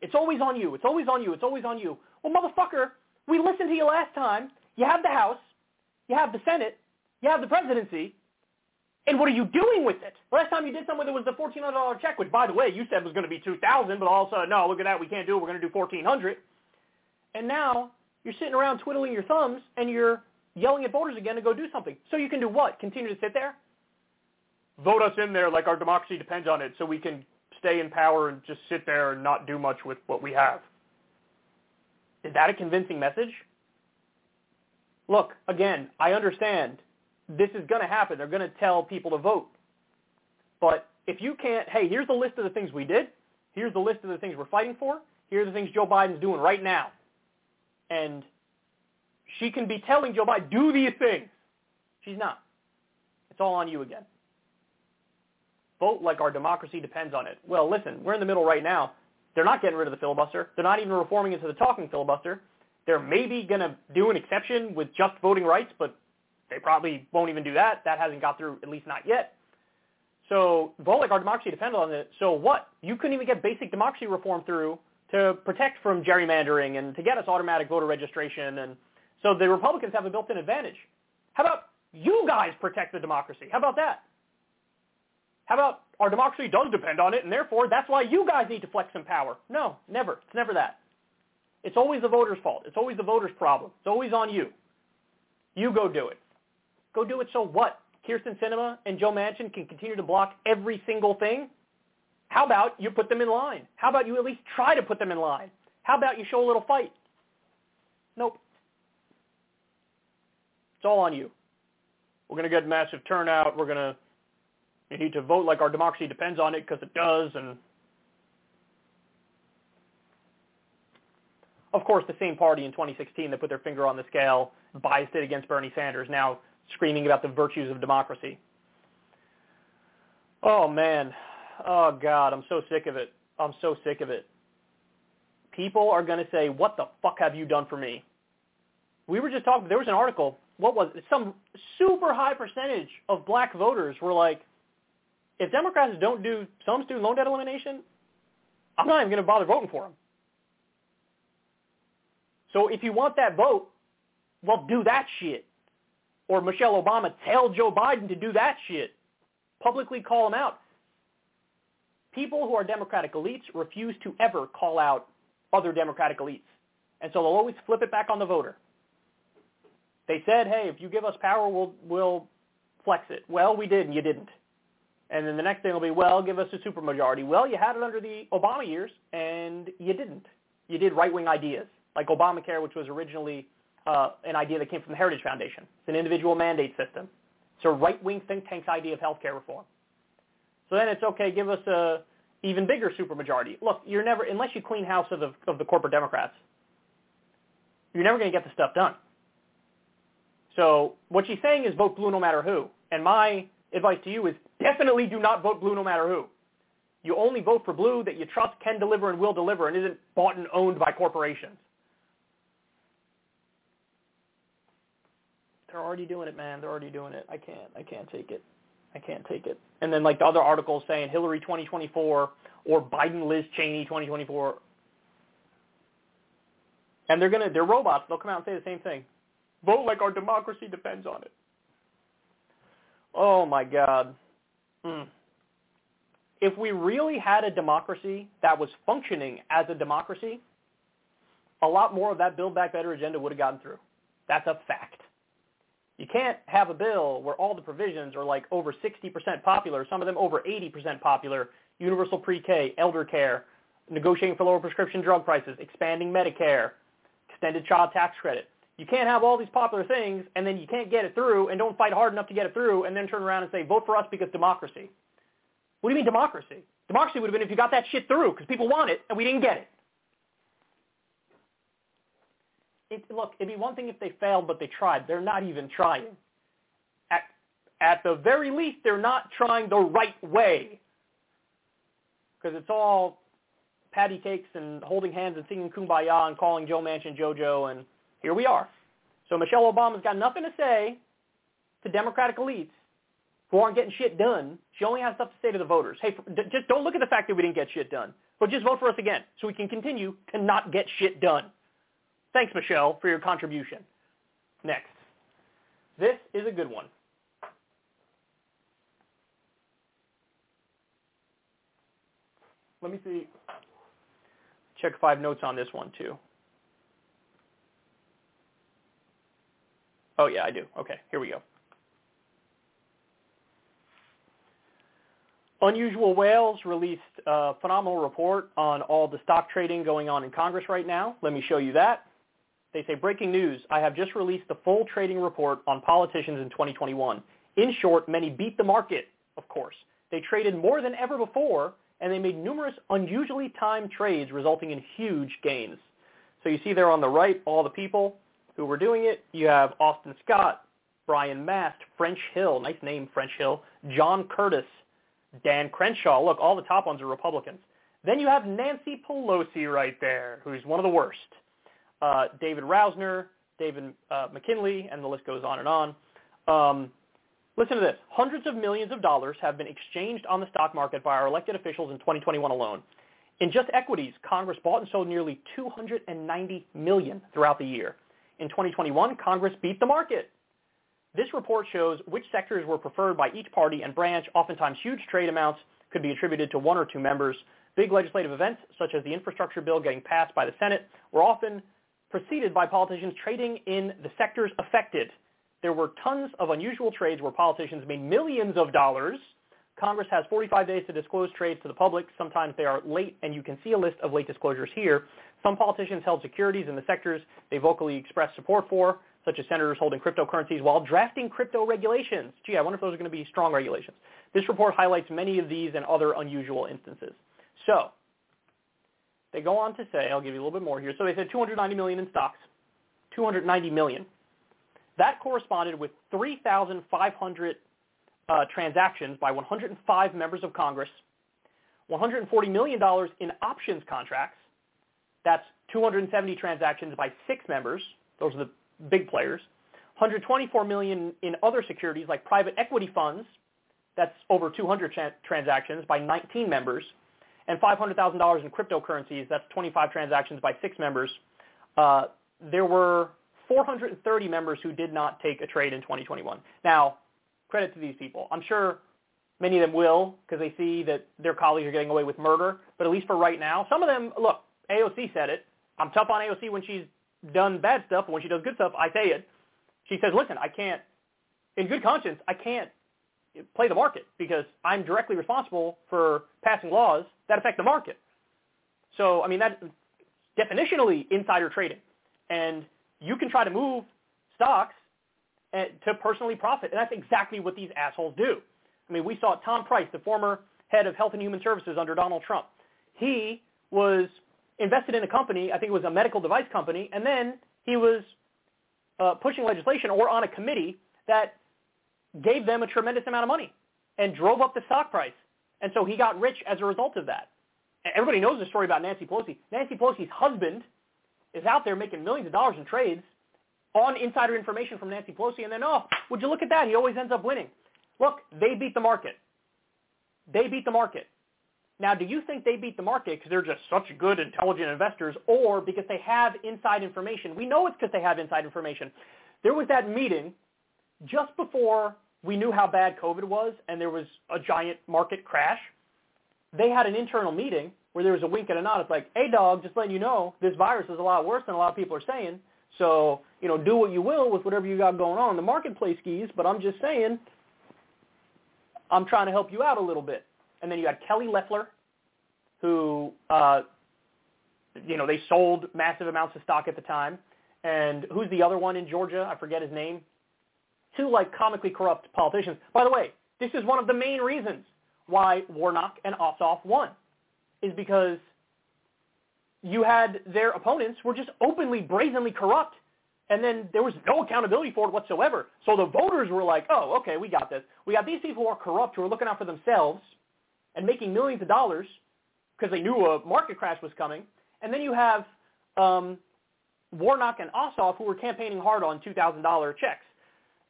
It's always on you. It's always on you. It's always on you. Well, motherfucker, we listened to you last time. You have the House. You have the Senate. You have the presidency. And what are you doing with it? Last time you did something with it was the $1,400 check, which, by the way, you said was going to be 2000 but all of a sudden, no, look at that, we can't do it, we're going to do 1400 And now you're sitting around twiddling your thumbs and you're yelling at voters again to go do something. So you can do what? Continue to sit there? Vote us in there like our democracy depends on it so we can stay in power and just sit there and not do much with what we have. Is that a convincing message? Look, again, I understand this is going to happen. They're going to tell people to vote. But if you can't, hey, here's the list of the things we did. Here's the list of the things we're fighting for. Here are the things Joe Biden's doing right now. And she can be telling Joe Biden, do these things. She's not. It's all on you again. Vote like our democracy depends on it. Well, listen, we're in the middle right now. They're not getting rid of the filibuster. They're not even reforming into the talking filibuster. They're maybe going to do an exception with just voting rights, but they probably won't even do that. That hasn't got through, at least not yet. So vote like our democracy depends on it. So what? You couldn't even get basic democracy reform through to protect from gerrymandering and to get us automatic voter registration. And so the Republicans have a built-in advantage. How about you guys protect the democracy? How about that? How about our democracy does depend on it, and therefore that's why you guys need to flex some power? No, never. It's never that. It's always the voters' fault. It's always the voters' problem. It's always on you. You go do it. Go do it so what? Kyrsten Sinema and Joe Manchin can continue to block every single thing? How about you put them in line? How about you at least try to put them in line? How about you show a little fight? Nope. It's all on you. We're going to get massive turnout. We're going to need to vote like our democracy depends on it because it does. And of course, the same party in 2016 that put their finger on the scale biased it against Bernie Sanders now screaming about the virtues of democracy. Oh man. Oh God, I'm so sick of it. I'm so sick of it. People are going to say, what the fuck have you done for me? We were just talking, there was an article, what was it? Some super high percentage of black voters were like, if Democrats don't do some student loan debt elimination, I'm not even going to bother voting for them. So if you want that vote, well, do that shit. Or Michelle Obama, tell Joe Biden to do that shit. Publicly call him out. People who are Democratic elites refuse to ever call out other Democratic elites. And so they'll always flip it back on the voter. They said, hey, if you give us power, we'll, we'll flex it. Well, we did, and you didn't. And then the next thing will be, well, give us a supermajority. Well, you had it under the Obama years, and you didn't. You did right-wing ideas, like Obamacare, which was originally uh, an idea that came from the Heritage Foundation. It's an individual mandate system. It's a right-wing think tank's idea of health care reform. So then it's okay, give us a even bigger supermajority. Look, you're never, unless you clean house of the, of the corporate Democrats, you're never going to get the stuff done. So what she's saying is vote blue no matter who. And my advice to you is definitely do not vote blue no matter who. You only vote for blue that you trust can deliver and will deliver and isn't bought and owned by corporations. They're already doing it, man. They're already doing it. I can't. I can't take it. I can't take it. And then like the other articles saying Hillary 2024 or Biden Liz Cheney 2024. And they're gonna they're robots. They'll come out and say the same thing. Vote like our democracy depends on it. Oh my God. Mm. If we really had a democracy that was functioning as a democracy, a lot more of that Build Back Better agenda would have gotten through. That's a fact. You can't have a bill where all the provisions are like over 60% popular, some of them over 80% popular, universal pre-K, elder care, negotiating for lower prescription drug prices, expanding Medicare, extended child tax credit. You can't have all these popular things and then you can't get it through and don't fight hard enough to get it through and then turn around and say, vote for us because democracy. What do you mean democracy? Democracy would have been if you got that shit through because people want it and we didn't get it. It. Look, it'd be one thing if they failed but they tried. They're not even trying. At, at the very least, they're not trying the right way because it's all patty cakes and holding hands and singing kumbaya and calling Joe Manchin JoJo and here we are. So Michelle Obama's got nothing to say to Democratic elites who aren't getting shit done. She only has stuff to say to the voters. Hey, just don't look at the fact that we didn't get shit done, but just vote for us again so we can continue to not get shit done. Thanks, Michelle, for your contribution. Next. This is a good one. Let me see. Check five notes on this one, too. Oh, yeah, I do. Okay, here we go. Unusual Whales released a phenomenal report on all the stock trading going on in Congress right now. Let me show you that. They say, breaking news, I have just released the full trading report on politicians in 2021. In short, many beat the market, of course. They traded more than ever before, and they made numerous unusually timed trades resulting in huge gains. So you see there on the right all the people who were doing it. You have Austin Scott, Brian Mast, French Hill, nice name French Hill, John Curtis, Dan Crenshaw. Look, all the top ones are Republicans. Then you have Nancy Pelosi right there, who's one of the worst. Uh, David Rouzer, David uh, McKinley, and the list goes on and on. Um, listen to this. Hundreds of millions of dollars have been exchanged on the stock market by our elected officials in 2021 alone. In just equities, Congress bought and sold nearly 290 million throughout the year. In 2021, Congress beat the market. This report shows which sectors were preferred by each party and branch. Oftentimes, huge trade amounts could be attributed to one or two members. Big legislative events, such as the infrastructure bill getting passed by the Senate, were often preceded by politicians trading in the sectors affected. There were tons of unusual trades where politicians made millions of dollars. Congress has 45 days to disclose trades to the public. Sometimes they are late, and you can see a list of late disclosures here. Some politicians held securities in the sectors they vocally expressed support for such as senators holding cryptocurrencies while drafting crypto regulations. Gee, I wonder if those are going to be strong regulations. This report highlights many of these and other unusual instances. So they go on to say, I'll give you a little bit more here. So they said 290 million in stocks, 290 million. That corresponded with 3,500 uh, transactions by 105 members of Congress, $140 million in options contracts. That's 270 transactions by six members. Those are the big players. 124 million in other securities like private equity funds. That's over 200 tra- transactions by 19 members. And $500,000 in cryptocurrencies. That's 25 transactions by six members. Uh, there were 430 members who did not take a trade in 2021. Now, credit to these people. I'm sure many of them will because they see that their colleagues are getting away with murder. But at least for right now, some of them, look, AOC said it. I'm tough on AOC when she's done bad stuff, but when she does good stuff, I say it. She says, listen, I can't, in good conscience, I can't play the market because I'm directly responsible for passing laws that affect the market. So, I mean, that definitionally insider trading. And you can try to move stocks to personally profit. And that's exactly what these assholes do. I mean, we saw Tom Price, the former head of Health and Human Services under Donald Trump. He was invested in a company, I think it was a medical device company, and then he was uh, pushing legislation or on a committee that gave them a tremendous amount of money and drove up the stock price. And so he got rich as a result of that. Everybody knows the story about Nancy Pelosi. Nancy Pelosi's husband is out there making millions of dollars in trades on insider information from Nancy Pelosi, and then, oh, would you look at that? He always ends up winning. Look, they beat the market. They beat the market. Now, do you think they beat the market because they're just such good, intelligent investors or because they have inside information? We know it's because they have inside information. There was that meeting just before we knew how bad COVID was and there was a giant market crash. They had an internal meeting where there was a wink and a nod. It's like, hey, dog, just letting you know, this virus is a lot worse than a lot of people are saying. So, you know, do what you will with whatever you got going on the marketplace skis, but I'm just saying, I'm trying to help you out a little bit. And then you had Kelly Loeffler, who, uh, you know, they sold massive amounts of stock at the time. And who's the other one in Georgia? I forget his name. Two like comically corrupt politicians. By the way, this is one of the main reasons why Warnock and Ossoff won, is because you had their opponents were just openly, brazenly corrupt, and then there was no accountability for it whatsoever. So the voters were like, oh, okay, we got this. We got these people who are corrupt, who are looking out for themselves and making millions of dollars because they knew a market crash was coming. And then you have um, Warnock and Ossoff who were campaigning hard on $2,000 checks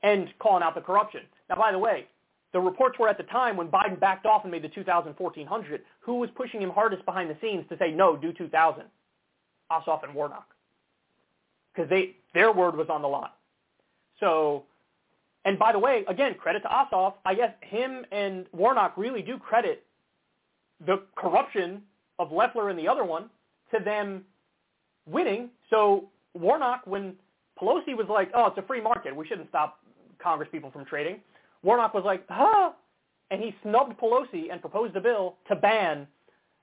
and calling out the corruption. Now, by the way, the reports were at the time when Biden backed off and made the 2,000-1400, who was pushing him hardest behind the scenes to say, no, do 2,000? Ossoff and Warnock. Because they their word was on the line. So, and by the way, again, credit to Ossoff. I guess him and Warnock really do credit the corruption of Loeffler and the other one to them winning. So Warnock, when Pelosi was like, oh, it's a free market. We shouldn't stop Congress people from trading. Warnock was like, huh? And he snubbed Pelosi and proposed a bill to ban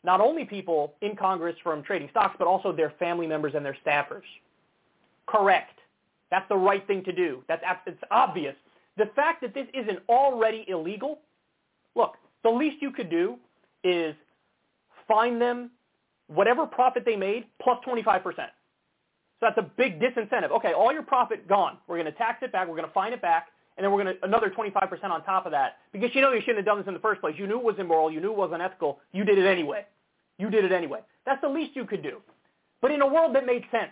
not only people in Congress from trading stocks, but also their family members and their staffers. Correct. That's the right thing to do. That's it's obvious. The fact that this isn't already illegal, look, the least you could do is fine them whatever profit they made plus 25%. So that's a big disincentive. Okay, all your profit gone. We're going to tax it back. We're going to fine it back. And then we're going to another 25% on top of that because you know you shouldn't have done this in the first place. You knew it was immoral. You knew it was unethical. You did it anyway. You did it anyway. That's the least you could do. But in a world that made sense,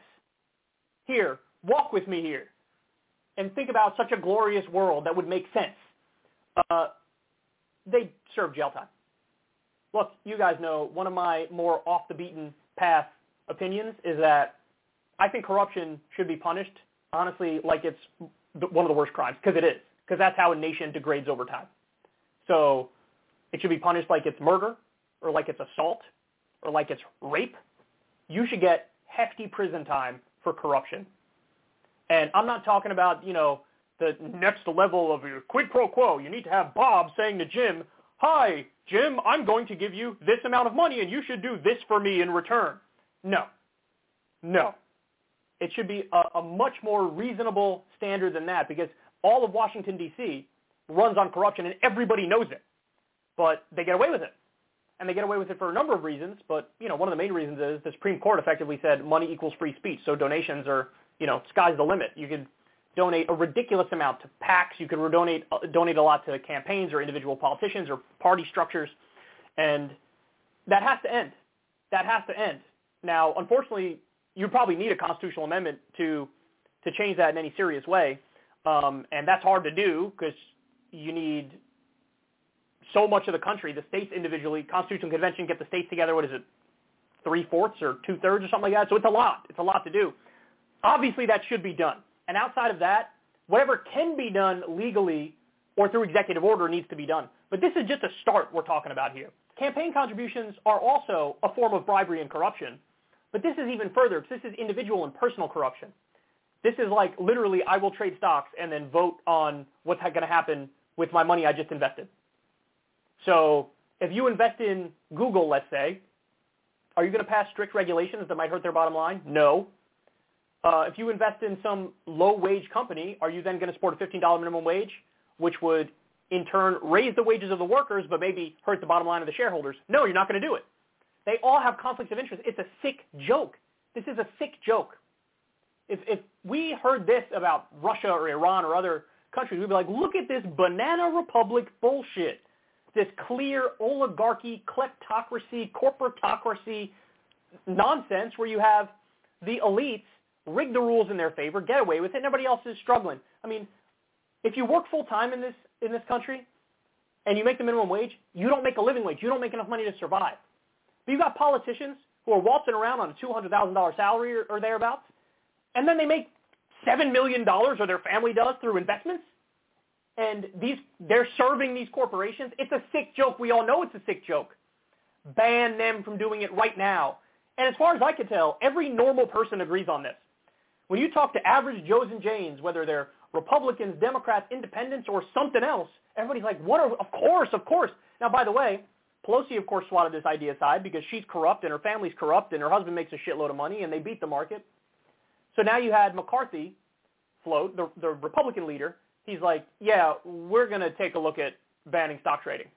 here, walk with me here, and think about such a glorious world that would make sense. Uh, they serve jail time. Look, you guys know one of my more off the beaten path opinions is that I think corruption should be punished, honestly, like it's one of the worst crimes, because it is, because that's how a nation degrades over time. So it should be punished like it's murder, or like it's assault, or like it's rape. You should get hefty prison time for corruption. And I'm not talking about, you know, the next level of your quid pro quo. You need to have Bob saying to Jim, hi, Jim, I'm going to give you this amount of money and you should do this for me in return. No. No. It should be a, a much more reasonable standard than that because all of Washington, D.C. runs on corruption and everybody knows it. But they get away with it. And they get away with it for a number of reasons, but you know, one of the main reasons is the Supreme Court effectively said money equals free speech. So donations are, you know, sky's the limit. You could donate a ridiculous amount to PACs. You could donate uh, donate a lot to campaigns or individual politicians or party structures, and that has to end. That has to end. Now, unfortunately, you probably need a constitutional amendment to to change that in any serious way, um, and that's hard to do because you need so much of the country, the states individually, Constitutional Convention, get the states together. What is it, three fourths or two thirds or something like that? So it's a lot. It's a lot to do. Obviously, that should be done. And outside of that, whatever can be done legally or through executive order needs to be done. But this is just a start we're talking about here. Campaign contributions are also a form of bribery and corruption. But this is even further. Because this is individual and personal corruption. This is like literally I will trade stocks and then vote on what's going to happen with my money I just invested. So if you invest in Google, let's say, are you going to pass strict regulations that might hurt their bottom line? No. Uh, if you invest in some low-wage company, are you then going to support a $15 minimum wage, which would in turn raise the wages of the workers but maybe hurt the bottom line of the shareholders? No, you're not going to do it. They all have conflicts of interest. It's a sick joke. This is a sick joke. If, if we heard this about Russia or Iran or other countries, we'd be like, look at this banana republic bullshit. This clear oligarchy, kleptocracy, corporatocracy nonsense where you have the elites rig the rules in their favor, get away with it, and everybody else is struggling. I mean, if you work full time in this in this country and you make the minimum wage, you don't make a living wage. You don't make enough money to survive. But you've got politicians who are waltzing around on a two hundred thousand dollar salary or, or thereabouts, and then they make seven million dollars, or their family does through investments. And these they're serving these corporations. It's a sick joke. We all know it's a sick joke. Ban them from doing it right now. And as far as I can tell, every normal person agrees on this. When you talk to average Joes and Janes, whether they're Republicans, Democrats, Independents, or something else, everybody's like, what are, of course, of course. Now, by the way, Pelosi, of course, swatted this idea aside because she's corrupt and her family's corrupt and her husband makes a shitload of money and they beat the market. So now you had McCarthy float, the, the Republican leader. He's like, yeah, we're going to take a look at banning stock trading.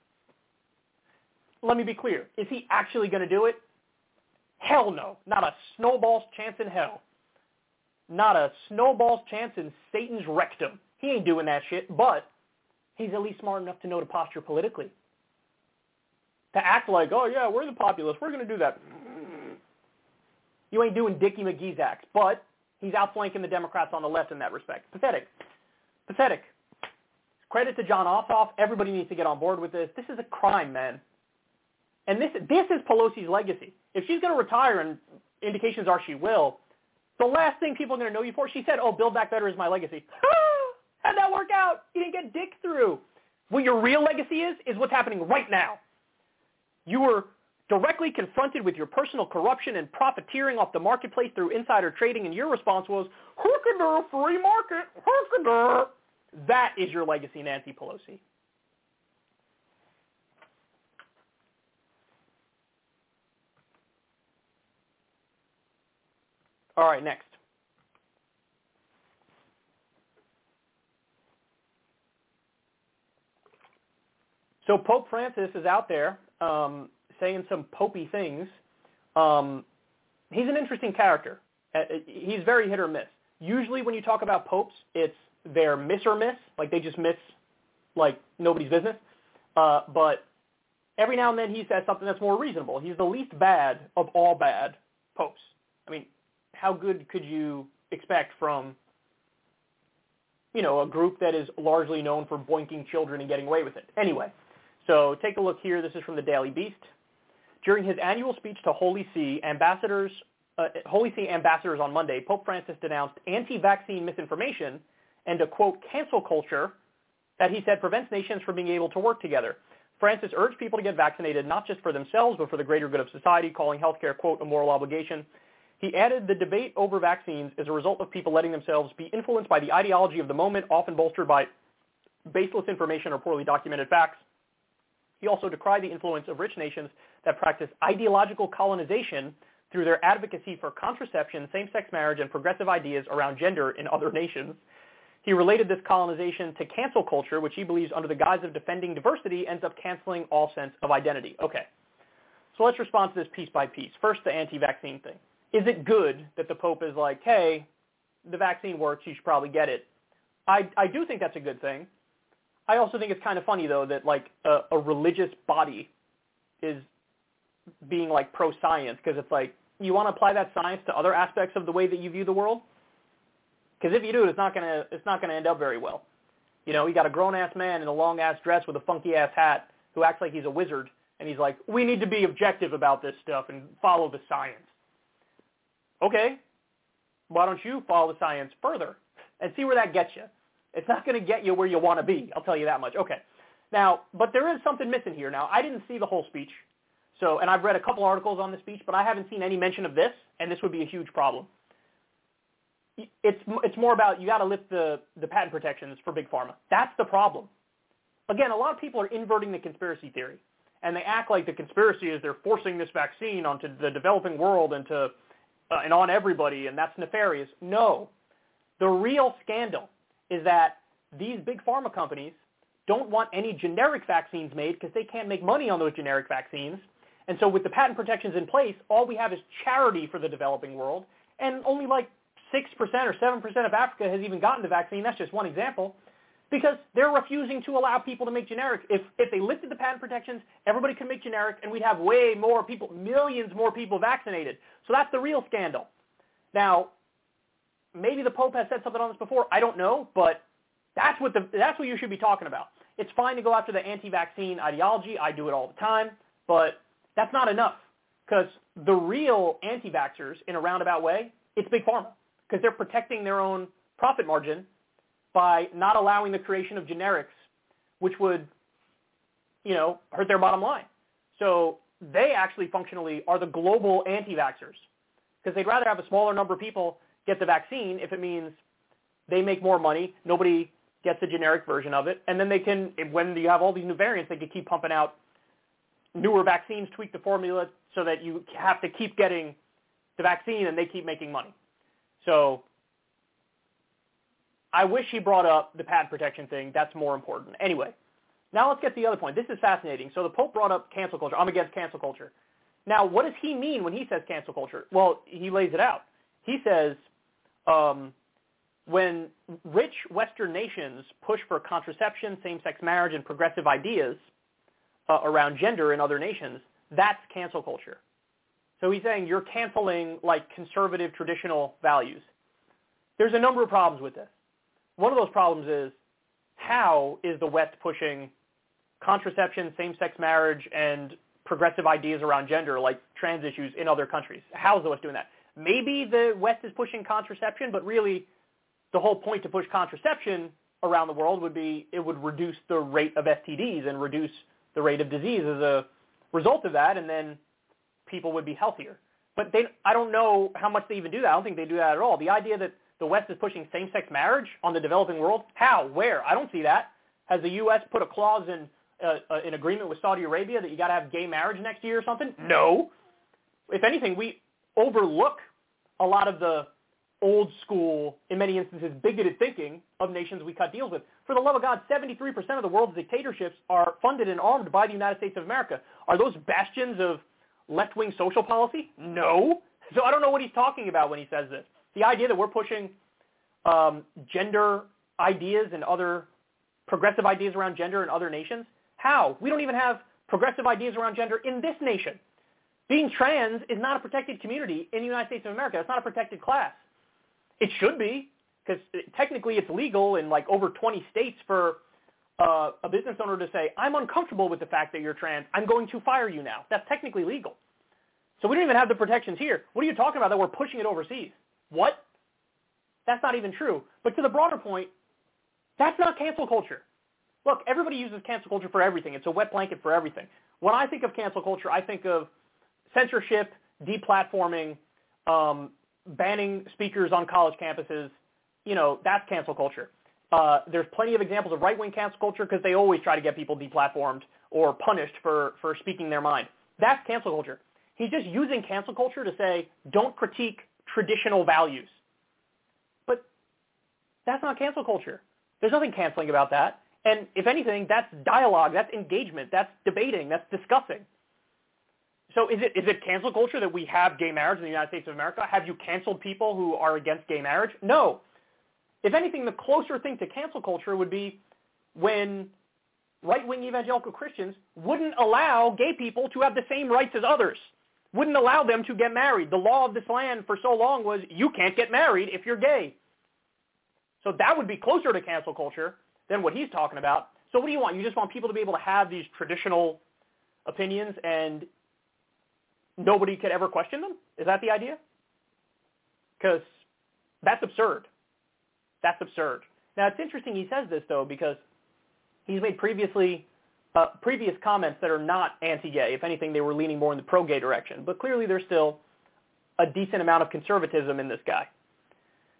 Let me be clear. Is he actually going to do it? Hell no. Not a snowball's chance in hell. Not a snowball's chance in Satan's rectum. He ain't doing that shit, but he's at least smart enough to know to posture politically. To act like, oh yeah, we're the populists, we're going to do that. You ain't doing Dickie McGee's acts, but he's outflanking the Democrats on the left in that respect. Pathetic. Pathetic. Credit to Jon Ossoff. Everybody needs to get on board with this. This is a crime, man. And this this is Pelosi's legacy. If she's going to retire, and indications are she will, the last thing people are going to know you for, she said, oh, Build Back Better is my legacy. How'd that work out? You didn't get dick through. What your real legacy is, is what's happening right now. You were directly confronted with your personal corruption and profiteering off the marketplace through insider trading, and your response was, hookadur, free market, hookadur. That is your legacy, Nancy Pelosi. All right, next. So Pope Francis is out there um, saying some popey things. Um, he's an interesting character. Uh, uh, he's very hit or miss. Usually when you talk about popes, it's they're miss or miss, like they just miss like nobody's business. Uh, but every now and then he says something that's more reasonable. He's the least bad of all bad popes. I mean, how good could you expect from you know a group that is largely known for boinking children and getting away with it? Anyway, so take a look here. This is from the Daily Beast. During his annual speech to Holy See ambassadors, uh, Holy See ambassadors on Monday, Pope Francis denounced anti-vaccine misinformation and a quote cancel culture that he said prevents nations from being able to work together. Francis urged people to get vaccinated not just for themselves but for the greater good of society, calling healthcare quote a moral obligation. He added the debate over vaccines is a result of people letting themselves be influenced by the ideology of the moment, often bolstered by baseless information or poorly documented facts. He also decried the influence of rich nations that practice ideological colonization through their advocacy for contraception, same-sex marriage, and progressive ideas around gender in other nations. He related this colonization to cancel culture, which he believes under the guise of defending diversity ends up canceling all sense of identity. Okay, so let's respond to this piece by piece. First, the anti-vaccine thing. Is it good that the Pope is like, hey, the vaccine works, you should probably get it? I, I do think that's a good thing. I also think it's kind of funny though that like a, a religious body is being like pro-science because it's like you want to apply that science to other aspects of the way that you view the world. Because if you do, it's not gonna it's not gonna end up very well. You know, you got a grown ass man in a long ass dress with a funky ass hat who acts like he's a wizard, and he's like, "We need to be objective about this stuff and follow the science." Okay, why don't you follow the science further and see where that gets you? It's not going to get you where you want to be. I'll tell you that much. Okay. Now, but there is something missing here. Now, I didn't see the whole speech. So, and I've read a couple articles on the speech, but I haven't seen any mention of this, and this would be a huge problem. It's it's more about you got to lift the the patent protections for big pharma. That's the problem. Again, a lot of people are inverting the conspiracy theory, and they act like the conspiracy is they're forcing this vaccine onto the developing world and to uh, and on everybody, and that's nefarious. No, the real scandal is that these big pharma companies don't want any generic vaccines made because they can't make money on those generic vaccines. And so with the patent protections in place, all we have is charity for the developing world, and only like 6% or 7% of Africa has even gotten the vaccine. That's just one example. Because they're refusing to allow people to make generic. If, if they lifted the patent protections, everybody could make generic, and we'd have way more people, millions more people vaccinated. So that's the real scandal. Now, maybe the Pope has said something on this before. I don't know, but that's what the that's what you should be talking about. It's fine to go after the anti-vaccine ideology. I do it all the time, but that's not enough because the real anti-vaxxers, in a roundabout way, it's big pharma because they're protecting their own profit margin by not allowing the creation of generics, which would, you know, hurt their bottom line. So they actually functionally are the global anti-vaxxers because they'd rather have a smaller number of people get the vaccine if it means they make more money, nobody gets a generic version of it, and then they can, when you have all these new variants, they can keep pumping out newer vaccines, tweak the formula so that you have to keep getting the vaccine and they keep making money. So I wish he brought up the patent protection thing. That's more important. Anyway, now let's get to the other point. This is fascinating. So the Pope brought up cancel culture. I'm against cancel culture. Now, what does he mean when he says cancel culture? Well, he lays it out. He says um, when rich Western nations push for contraception, same-sex marriage, and progressive ideas uh, around gender in other nations, that's cancel culture. So he's saying you're canceling like conservative traditional values. There's a number of problems with this. One of those problems is how is the West pushing contraception, same-sex marriage, and progressive ideas around gender, like trans issues in other countries? How is the West doing that? Maybe the West is pushing contraception, but really the whole point to push contraception around the world would be it would reduce the rate of STDs and reduce the rate of disease as a result of that, and then people would be healthier. But they, I don't know how much they even do that. I don't think they do that at all. The idea that the West is pushing same-sex marriage on the developing world, how, where? I don't see that. Has the U.S. put a clause in uh, uh, an agreement with Saudi Arabia that you got to have gay marriage next year or something? No. If anything, we overlook a lot of the old school, in many instances, bigoted thinking of nations we cut deals with. For the love of God, 73% of the world's dictatorships are funded and armed by the United States of America. Are those bastions of left-wing social policy? No. So I don't know what he's talking about when he says this. The idea that we're pushing um, gender ideas and other progressive ideas around gender in other nations, how? We don't even have progressive ideas around gender in this nation. Being trans is not a protected community in the United States of America. It's not a protected class. It should be, because technically it's legal in like over 20 states for uh, a business owner to say, I'm uncomfortable with the fact that you're trans. I'm going to fire you now. That's technically legal. So we don't even have the protections here. What are you talking about that we're pushing it overseas? What? That's not even true. But to the broader point, that's not cancel culture. Look, everybody uses cancel culture for everything. It's a wet blanket for everything. When I think of cancel culture, I think of censorship, deplatforming, um, banning speakers on college campuses. You know, that's cancel culture. Uh, there's plenty of examples of right-wing cancel culture because they always try to get people deplatformed or punished for, for speaking their mind. That's cancel culture. He's just using cancel culture to say, don't critique traditional values. But that's not cancel culture. There's nothing canceling about that. And if anything, that's dialogue, that's engagement, that's debating, that's discussing. So is it is it cancel culture that we have gay marriage in the United States of America? Have you canceled people who are against gay marriage? No. If anything, the closer thing to cancel culture would be when right-wing evangelical Christians wouldn't allow gay people to have the same rights as others, wouldn't allow them to get married. The law of this land for so long was you can't get married if you're gay. So that would be closer to cancel culture than what he's talking about. So what do you want? You just want people to be able to have these traditional opinions and nobody could ever question them? Is that the idea? Because that's absurd. That's absurd. Now it's interesting he says this though because he's made previously uh, previous comments that are not anti-gay. If anything, they were leaning more in the pro-gay direction. But clearly, there's still a decent amount of conservatism in this guy.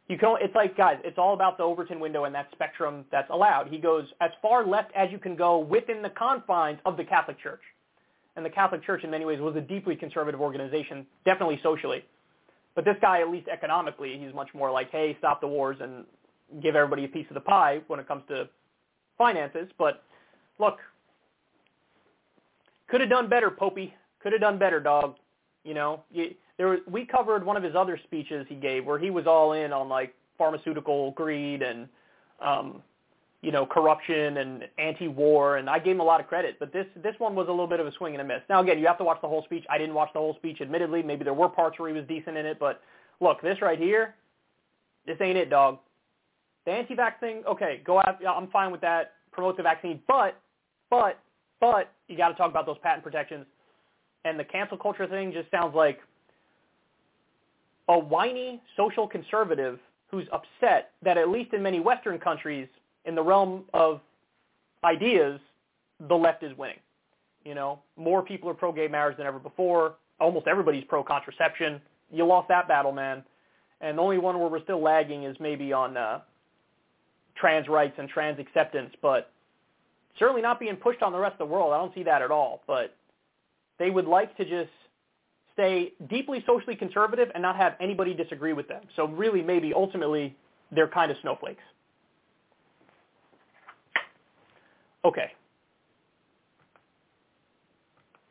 You can. It's like guys. It's all about the Overton window and that spectrum that's allowed. He goes as far left as you can go within the confines of the Catholic Church and the Catholic Church in many ways was a deeply conservative organization, definitely socially. But this guy, at least economically, he's much more like, hey, stop the wars and give everybody a piece of the pie when it comes to finances. But look, could have done better, Popey. Could have done better, dog. You know, there was, we covered one of his other speeches he gave where he was all in on like pharmaceutical greed and um, you know, corruption and anti-war, and I gave him a lot of credit. But this this one was a little bit of a swing and a miss. Now again, you have to watch the whole speech. I didn't watch the whole speech, admittedly. Maybe there were parts where he was decent in it, but look, this right here, this ain't it, dog. The anti-vax thing, okay, go out. I'm fine with that. Promote the vaccine, but but but you got to talk about those patent protections. And the cancel culture thing just sounds like a whiny social conservative who's upset that at least in many Western countries in the realm of ideas, the left is winning. You know, more people are pro-gay marriage than ever before. Almost everybody's pro-contraception. You lost that battle, man. And the only one where we're still lagging is maybe on uh, trans rights and trans acceptance, but certainly not being pushed on the rest of the world. I don't see that at all. But they would like to just stay deeply socially conservative and not have anybody disagree with them. So really, maybe ultimately, they're kind of snowflakes. Okay.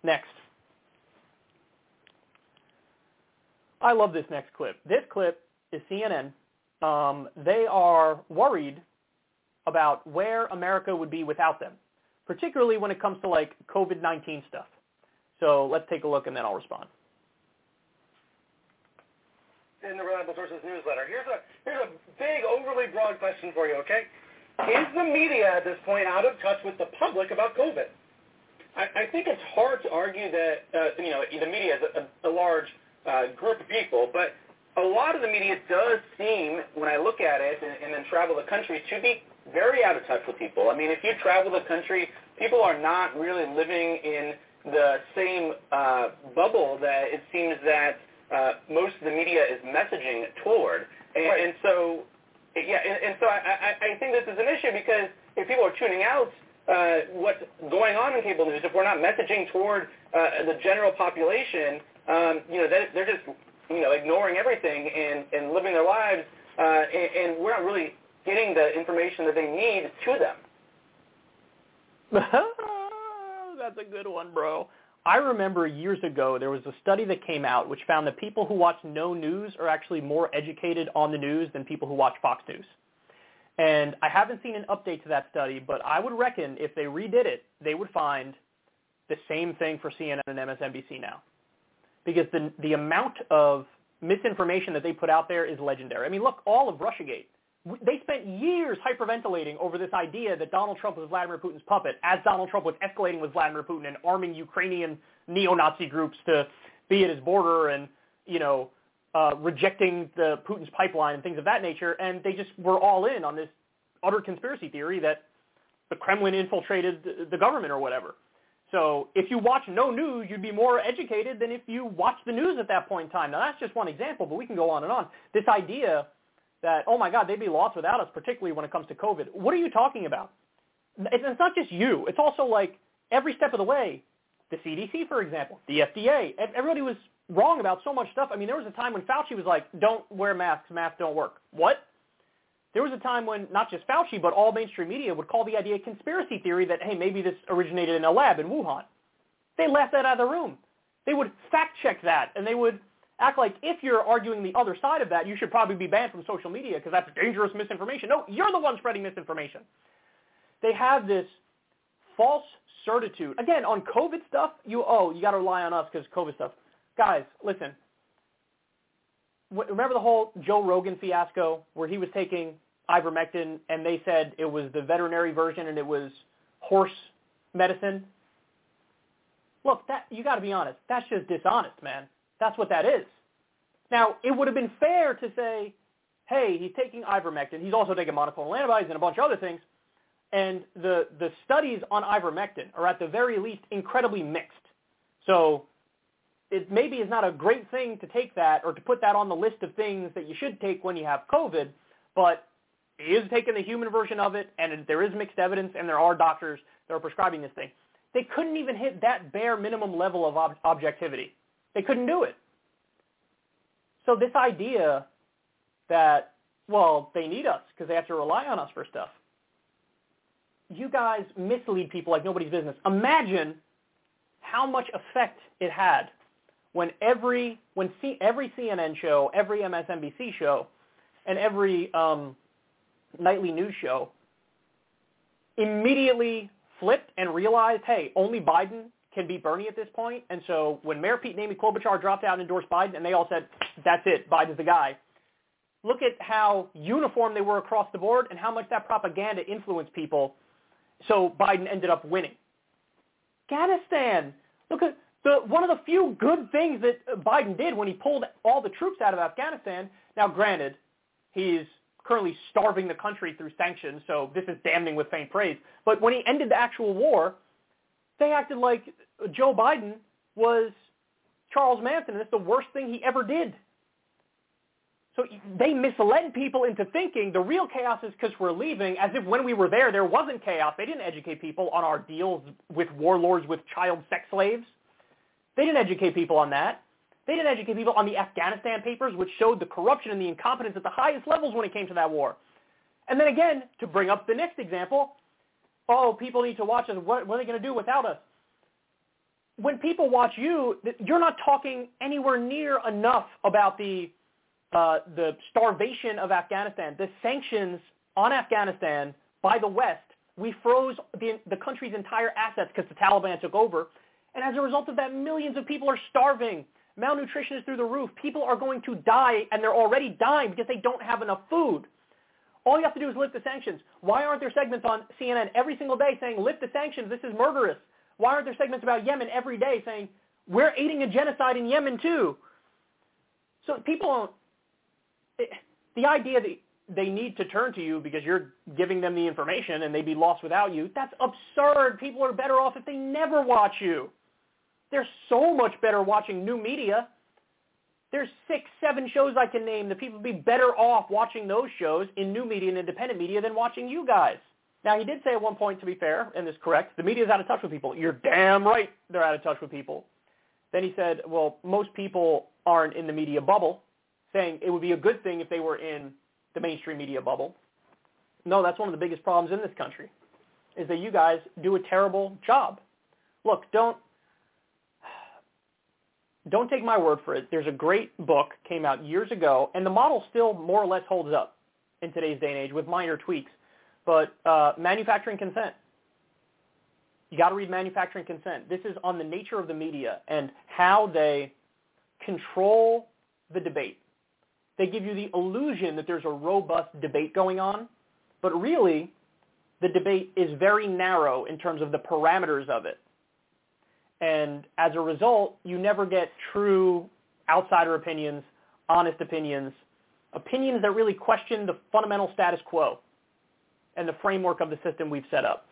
Next. I love this next clip. This clip is CNN. Um, they are worried about where America would be without them, particularly when it comes to like COVID-19 stuff. So let's take a look and then I'll respond. In the Reliable Sources newsletter, here's a here's a big, overly broad question for you. Okay, is the media at this point out of touch with the public about COVID? I, I think it's hard to argue that uh, you know the media is a, a large uh, group of people, but a lot of the media does seem, when I look at it and, and then travel the country, to be very out of touch with people. I mean, if you travel the country, people are not really living in the same uh, bubble that it seems that uh, most of the media is messaging toward. And, Right. and so, yeah, and, and so I, I, I think this is an issue because if people are tuning out uh, what's going on in cable news, if we're not messaging toward uh, the general population, um, you know, they're, they're just, you know, ignoring everything and, and living their lives, uh, and, and we're not really getting the information that they need to them. That's a good one, bro. I remember years ago there was a study that came out which found that people who watch no news are actually more educated on the news than people who watch Fox News. And I haven't seen an update to that study, but I would reckon if they redid it, they would find the same thing for CNN and MSNBC now. Because the the amount of misinformation that they put out there is legendary. I mean, look, all of Russiagate. They spent years hyperventilating over this idea that Donald Trump was Vladimir Putin's puppet, as Donald Trump was escalating with Vladimir Putin and arming Ukrainian neo-Nazi groups to be at his border and, you know, uh, rejecting the Putin's pipeline and things of that nature. And they just were all in on this utter conspiracy theory that the Kremlin infiltrated the government or whatever. So if you watch no news, you'd be more educated than if you watch the news at that point in time. Now that's just one example, but we can go on and on. This idea that, oh my God, they'd be lost without us, particularly when it comes to COVID. What are you talking about? It's, not just you. It's also like every step of the way, the CDC, for example, the FDA, everybody was wrong about so much stuff. I mean, there was a time when Fauci was like, don't wear masks, masks don't work. What? There was a time when not just Fauci, but all mainstream media would call the idea a conspiracy theory that, hey, maybe this originated in a lab in Wuhan. They laughed that out of the room. They would fact check that, and they would act like if you're arguing the other side of that, you should probably be banned from social media because that's dangerous misinformation. No, you're the one spreading misinformation. They have this false certitude. Again, on COVID stuff, you oh, you got to rely on us because COVID stuff. Guys, listen. Remember the whole Joe Rogan fiasco where he was taking ivermectin and they said it was the veterinary version and it was horse medicine? Look, that you got to be honest. That's just dishonest, man. That's what that is. Now, it would have been fair to say, hey, he's taking ivermectin. He's also taking monoclonal antibodies and a bunch of other things. And the, the studies on ivermectin are at the very least incredibly mixed. So it maybe is not a great thing to take that or to put that on the list of things that you should take when you have COVID, but he is taking the human version of it, and there is mixed evidence, and there are doctors that are prescribing this thing. They couldn't even hit that bare minimum level of ob- objectivity. They couldn't do it. So this idea that, well, they need us because they have to rely on us for stuff. You guys mislead people like nobody's business. Imagine how much effect it had when every when C, every CNN show, every MSNBC show, and every um, nightly news show immediately flipped and realized, hey, only Biden can beat Bernie at this point. And so when Mayor Pete and Amy Klobuchar dropped out and endorsed Biden, and they all said, that's it, Biden's the guy. Look at how uniform they were across the board and how much that propaganda influenced people. So Biden ended up winning. Afghanistan. Look at the one of the few good things that Biden did when he pulled all the troops out of Afghanistan. Now, granted, he's currently starving the country through sanctions, so this is damning with faint praise. But when he ended the actual war, they acted like Joe Biden was Charles Manson, and it's the worst thing he ever did. So they misled people into thinking the real chaos is because we're leaving, as if when we were there, there wasn't chaos. They didn't educate people on our deals with warlords with child sex slaves. They didn't educate people on that. They didn't educate people on the Afghanistan papers, which showed the corruption and the incompetence at the highest levels when it came to that war. And then again, to bring up the next example, oh, people need to watch us. What, what are they going to do without us? When people watch you, you're not talking anywhere near enough about the uh, the starvation of Afghanistan, the sanctions on Afghanistan by the West. We froze the, the country's entire assets because the Taliban took over. And as a result of that, millions of people are starving. Malnutrition is through the roof. People are going to die, and they're already dying because they don't have enough food. All you have to do is lift the sanctions. Why aren't there segments on CNN every single day saying, lift the sanctions, this is murderous? Why aren't there segments about Yemen every day saying, we're aiding a genocide in Yemen too? So people don't, it, the idea that they need to turn to you because you're giving them the information and they'd be lost without you, that's absurd. People are better off if they never watch you. They're so much better watching new media. There's six, seven shows I can name that people would be better off watching those shows in new media and independent media than watching you guys. Now, he did say at one point, to be fair, and this is correct, the media's out of touch with people. You're damn right they're out of touch with people. Then he said, well, most people aren't in the media bubble, saying it would be a good thing if they were in the mainstream media bubble. No, that's one of the biggest problems in this country, is that you guys do a terrible job. Look, don't don't take my word for it. There's a great book came out years ago, and the model still more or less holds up in today's day and age with minor tweaks. But uh, manufacturing consent. You got to read manufacturing consent. This is on the nature of the media and how they control the debate. They give you the illusion that there's a robust debate going on, but really the debate is very narrow in terms of the parameters of it. And as a result, you never get true outsider opinions, honest opinions, opinions that really question the fundamental status quo and the framework of the system we've set up.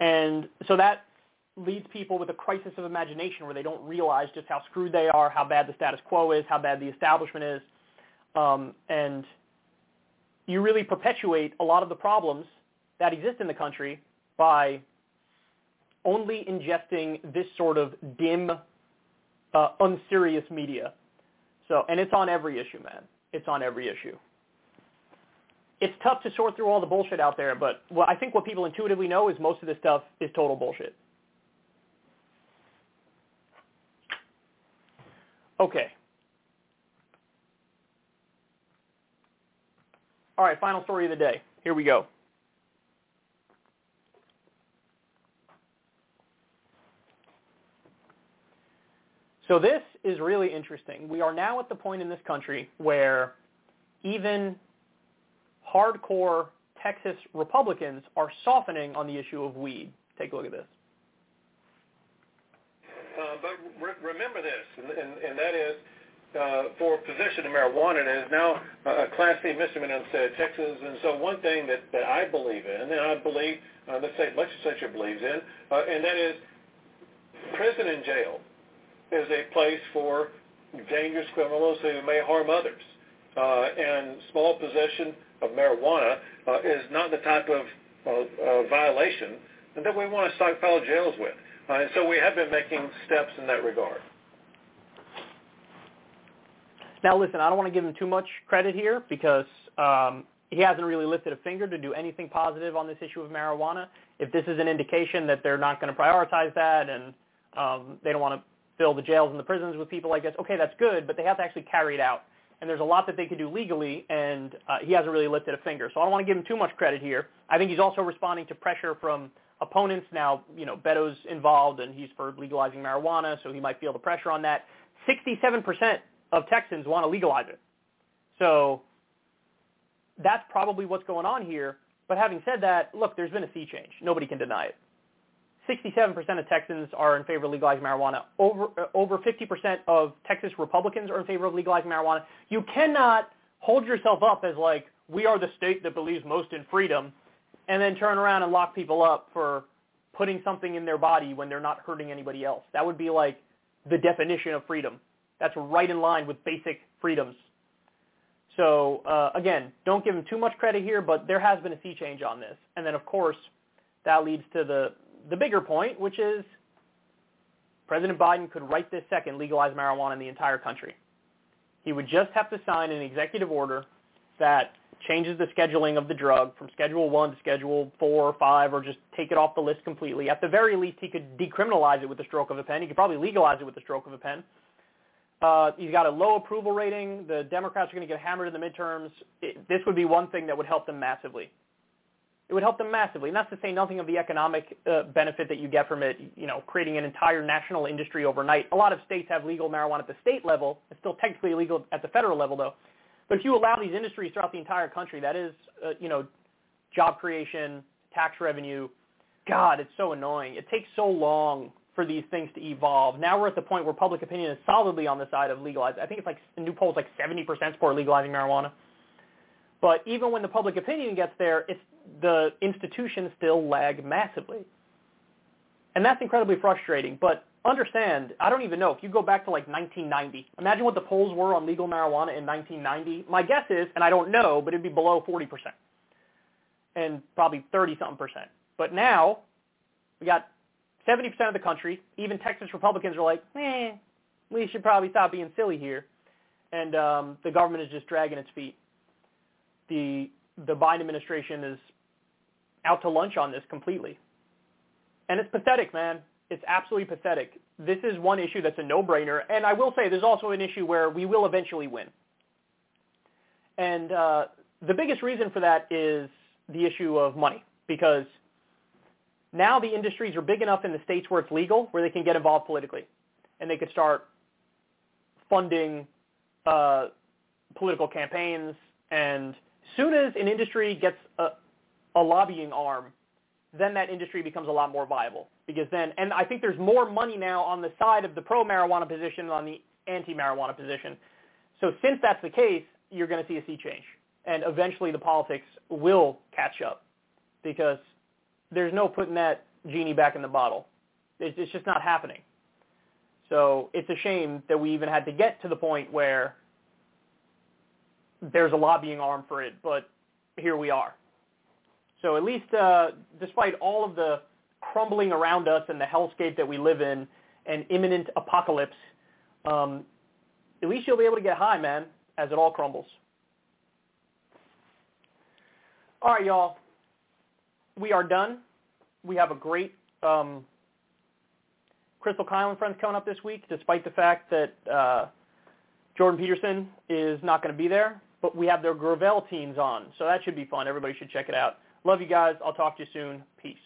And so that leads people with a crisis of imagination where they don't realize just how screwed they are, how bad the status quo is, how bad the establishment is. Um, and you really perpetuate a lot of the problems that exist in the country by only ingesting this sort of dim, uh, unserious media. So, and it's on every issue, man. It's on every issue it's tough to sort through all the bullshit out there, but well, I think what people intuitively know is most of this stuff is total bullshit. Okay. All right, final story of the day. Here we go. So this is really interesting. We are now at the point in this country where even hardcore Texas Republicans are softening on the issue of weed. Take a look at this. Uh, but re- remember this, and, and, and that is uh, for possession of marijuana, it is now a Class C misdemeanor in the state of Texas. And so one thing that, that I believe in, and I believe uh, the state legislature believes in, uh, and that is prison and jail is a place for dangerous criminals who may harm others. Uh, and small possession of marijuana uh, is not the type of uh, violation that we want to stockpile jails with. Uh, and so we have been making steps in that regard. Now, listen, I don't want to give him too much credit here because um, he hasn't really lifted a finger to do anything positive on this issue of marijuana. If this is an indication that they're not going to prioritize that and um, they don't want to fill the jails and the prisons with people like this, okay, that's good, but they have to actually carry it out and there's a lot that they could do legally, and uh, he hasn't really lifted a finger. So I don't want to give him too much credit here. I think he's also responding to pressure from opponents. Now, you know, Beto's involved, and he's for legalizing marijuana, so he might feel the pressure on that. 67% of Texans want to legalize it. So that's probably what's going on here. But having said that, look, there's been a sea change. Nobody can deny it. 67% of Texans are in favor of legalizing marijuana. Over uh, over 50% of Texas Republicans are in favor of legalizing marijuana. You cannot hold yourself up as like we are the state that believes most in freedom, and then turn around and lock people up for putting something in their body when they're not hurting anybody else. That would be like the definition of freedom. That's right in line with basic freedoms. So uh, again, don't give him too much credit here, but there has been a sea change on this. And then of course, that leads to the the bigger point, which is President Biden could right this second legalize marijuana in the entire country. He would just have to sign an executive order that changes the scheduling of the drug from Schedule 1 to Schedule 4 or 5 or just take it off the list completely. At the very least, he could decriminalize it with the stroke of a pen. He could probably legalize it with the stroke of a pen. Uh, he's got a low approval rating. The Democrats are going to get hammered in the midterms. It, this would be one thing that would help them massively it would help them massively. Not to say nothing of the economic uh, benefit that you get from it, you know, creating an entire national industry overnight. A lot of states have legal marijuana at the state level. It's still technically illegal at the federal level, though. But if you allow these industries throughout the entire country, that is, uh, you know, job creation, tax revenue. God, it's so annoying. It takes so long for these things to evolve. Now we're at the point where public opinion is solidly on the side of legalizing. I think it's like new polls like 70% support legalizing marijuana. But even when the public opinion gets there, it's the institutions still lag massively. And that's incredibly frustrating. But understand, I don't even know, if you go back to like 1990, imagine what the polls were on legal marijuana in 1990. My guess is, and I don't know, but it'd be below 40%. And probably 30-something percent. But now, we got 70% of the country, even Texas Republicans are like, eh, we should probably stop being silly here. And um, the government is just dragging its feet. The, the Biden administration is out to lunch on this completely. And it's pathetic, man. It's absolutely pathetic. This is one issue that's a no-brainer. And I will say there's also an issue where we will eventually win. And uh, the biggest reason for that is the issue of money because now the industries are big enough in the states where it's legal where they can get involved politically and they could start funding uh, political campaigns and soon as an industry gets a, a lobbying arm then that industry becomes a lot more viable because then and I think there's more money now on the side of the pro marijuana position than on the anti marijuana position. So since that's the case, you're going to see a sea change and eventually the politics will catch up because there's no putting that genie back in the bottle. It's, it's just not happening. So it's a shame that we even had to get to the point where there's a lobbying arm for it, but here we are. So at least, uh, despite all of the crumbling around us and the hellscape that we live in and imminent apocalypse, um, at least you'll be able to get high, man, as it all crumbles. All right, y'all. We are done. We have a great um, Krystal Kyle and friends coming up this week, despite the fact that uh, Jordan Peterson is not going to be there. But we have their Gravel teens on, so that should be fun. Everybody should check it out. Love you guys. I'll talk to you soon. Peace.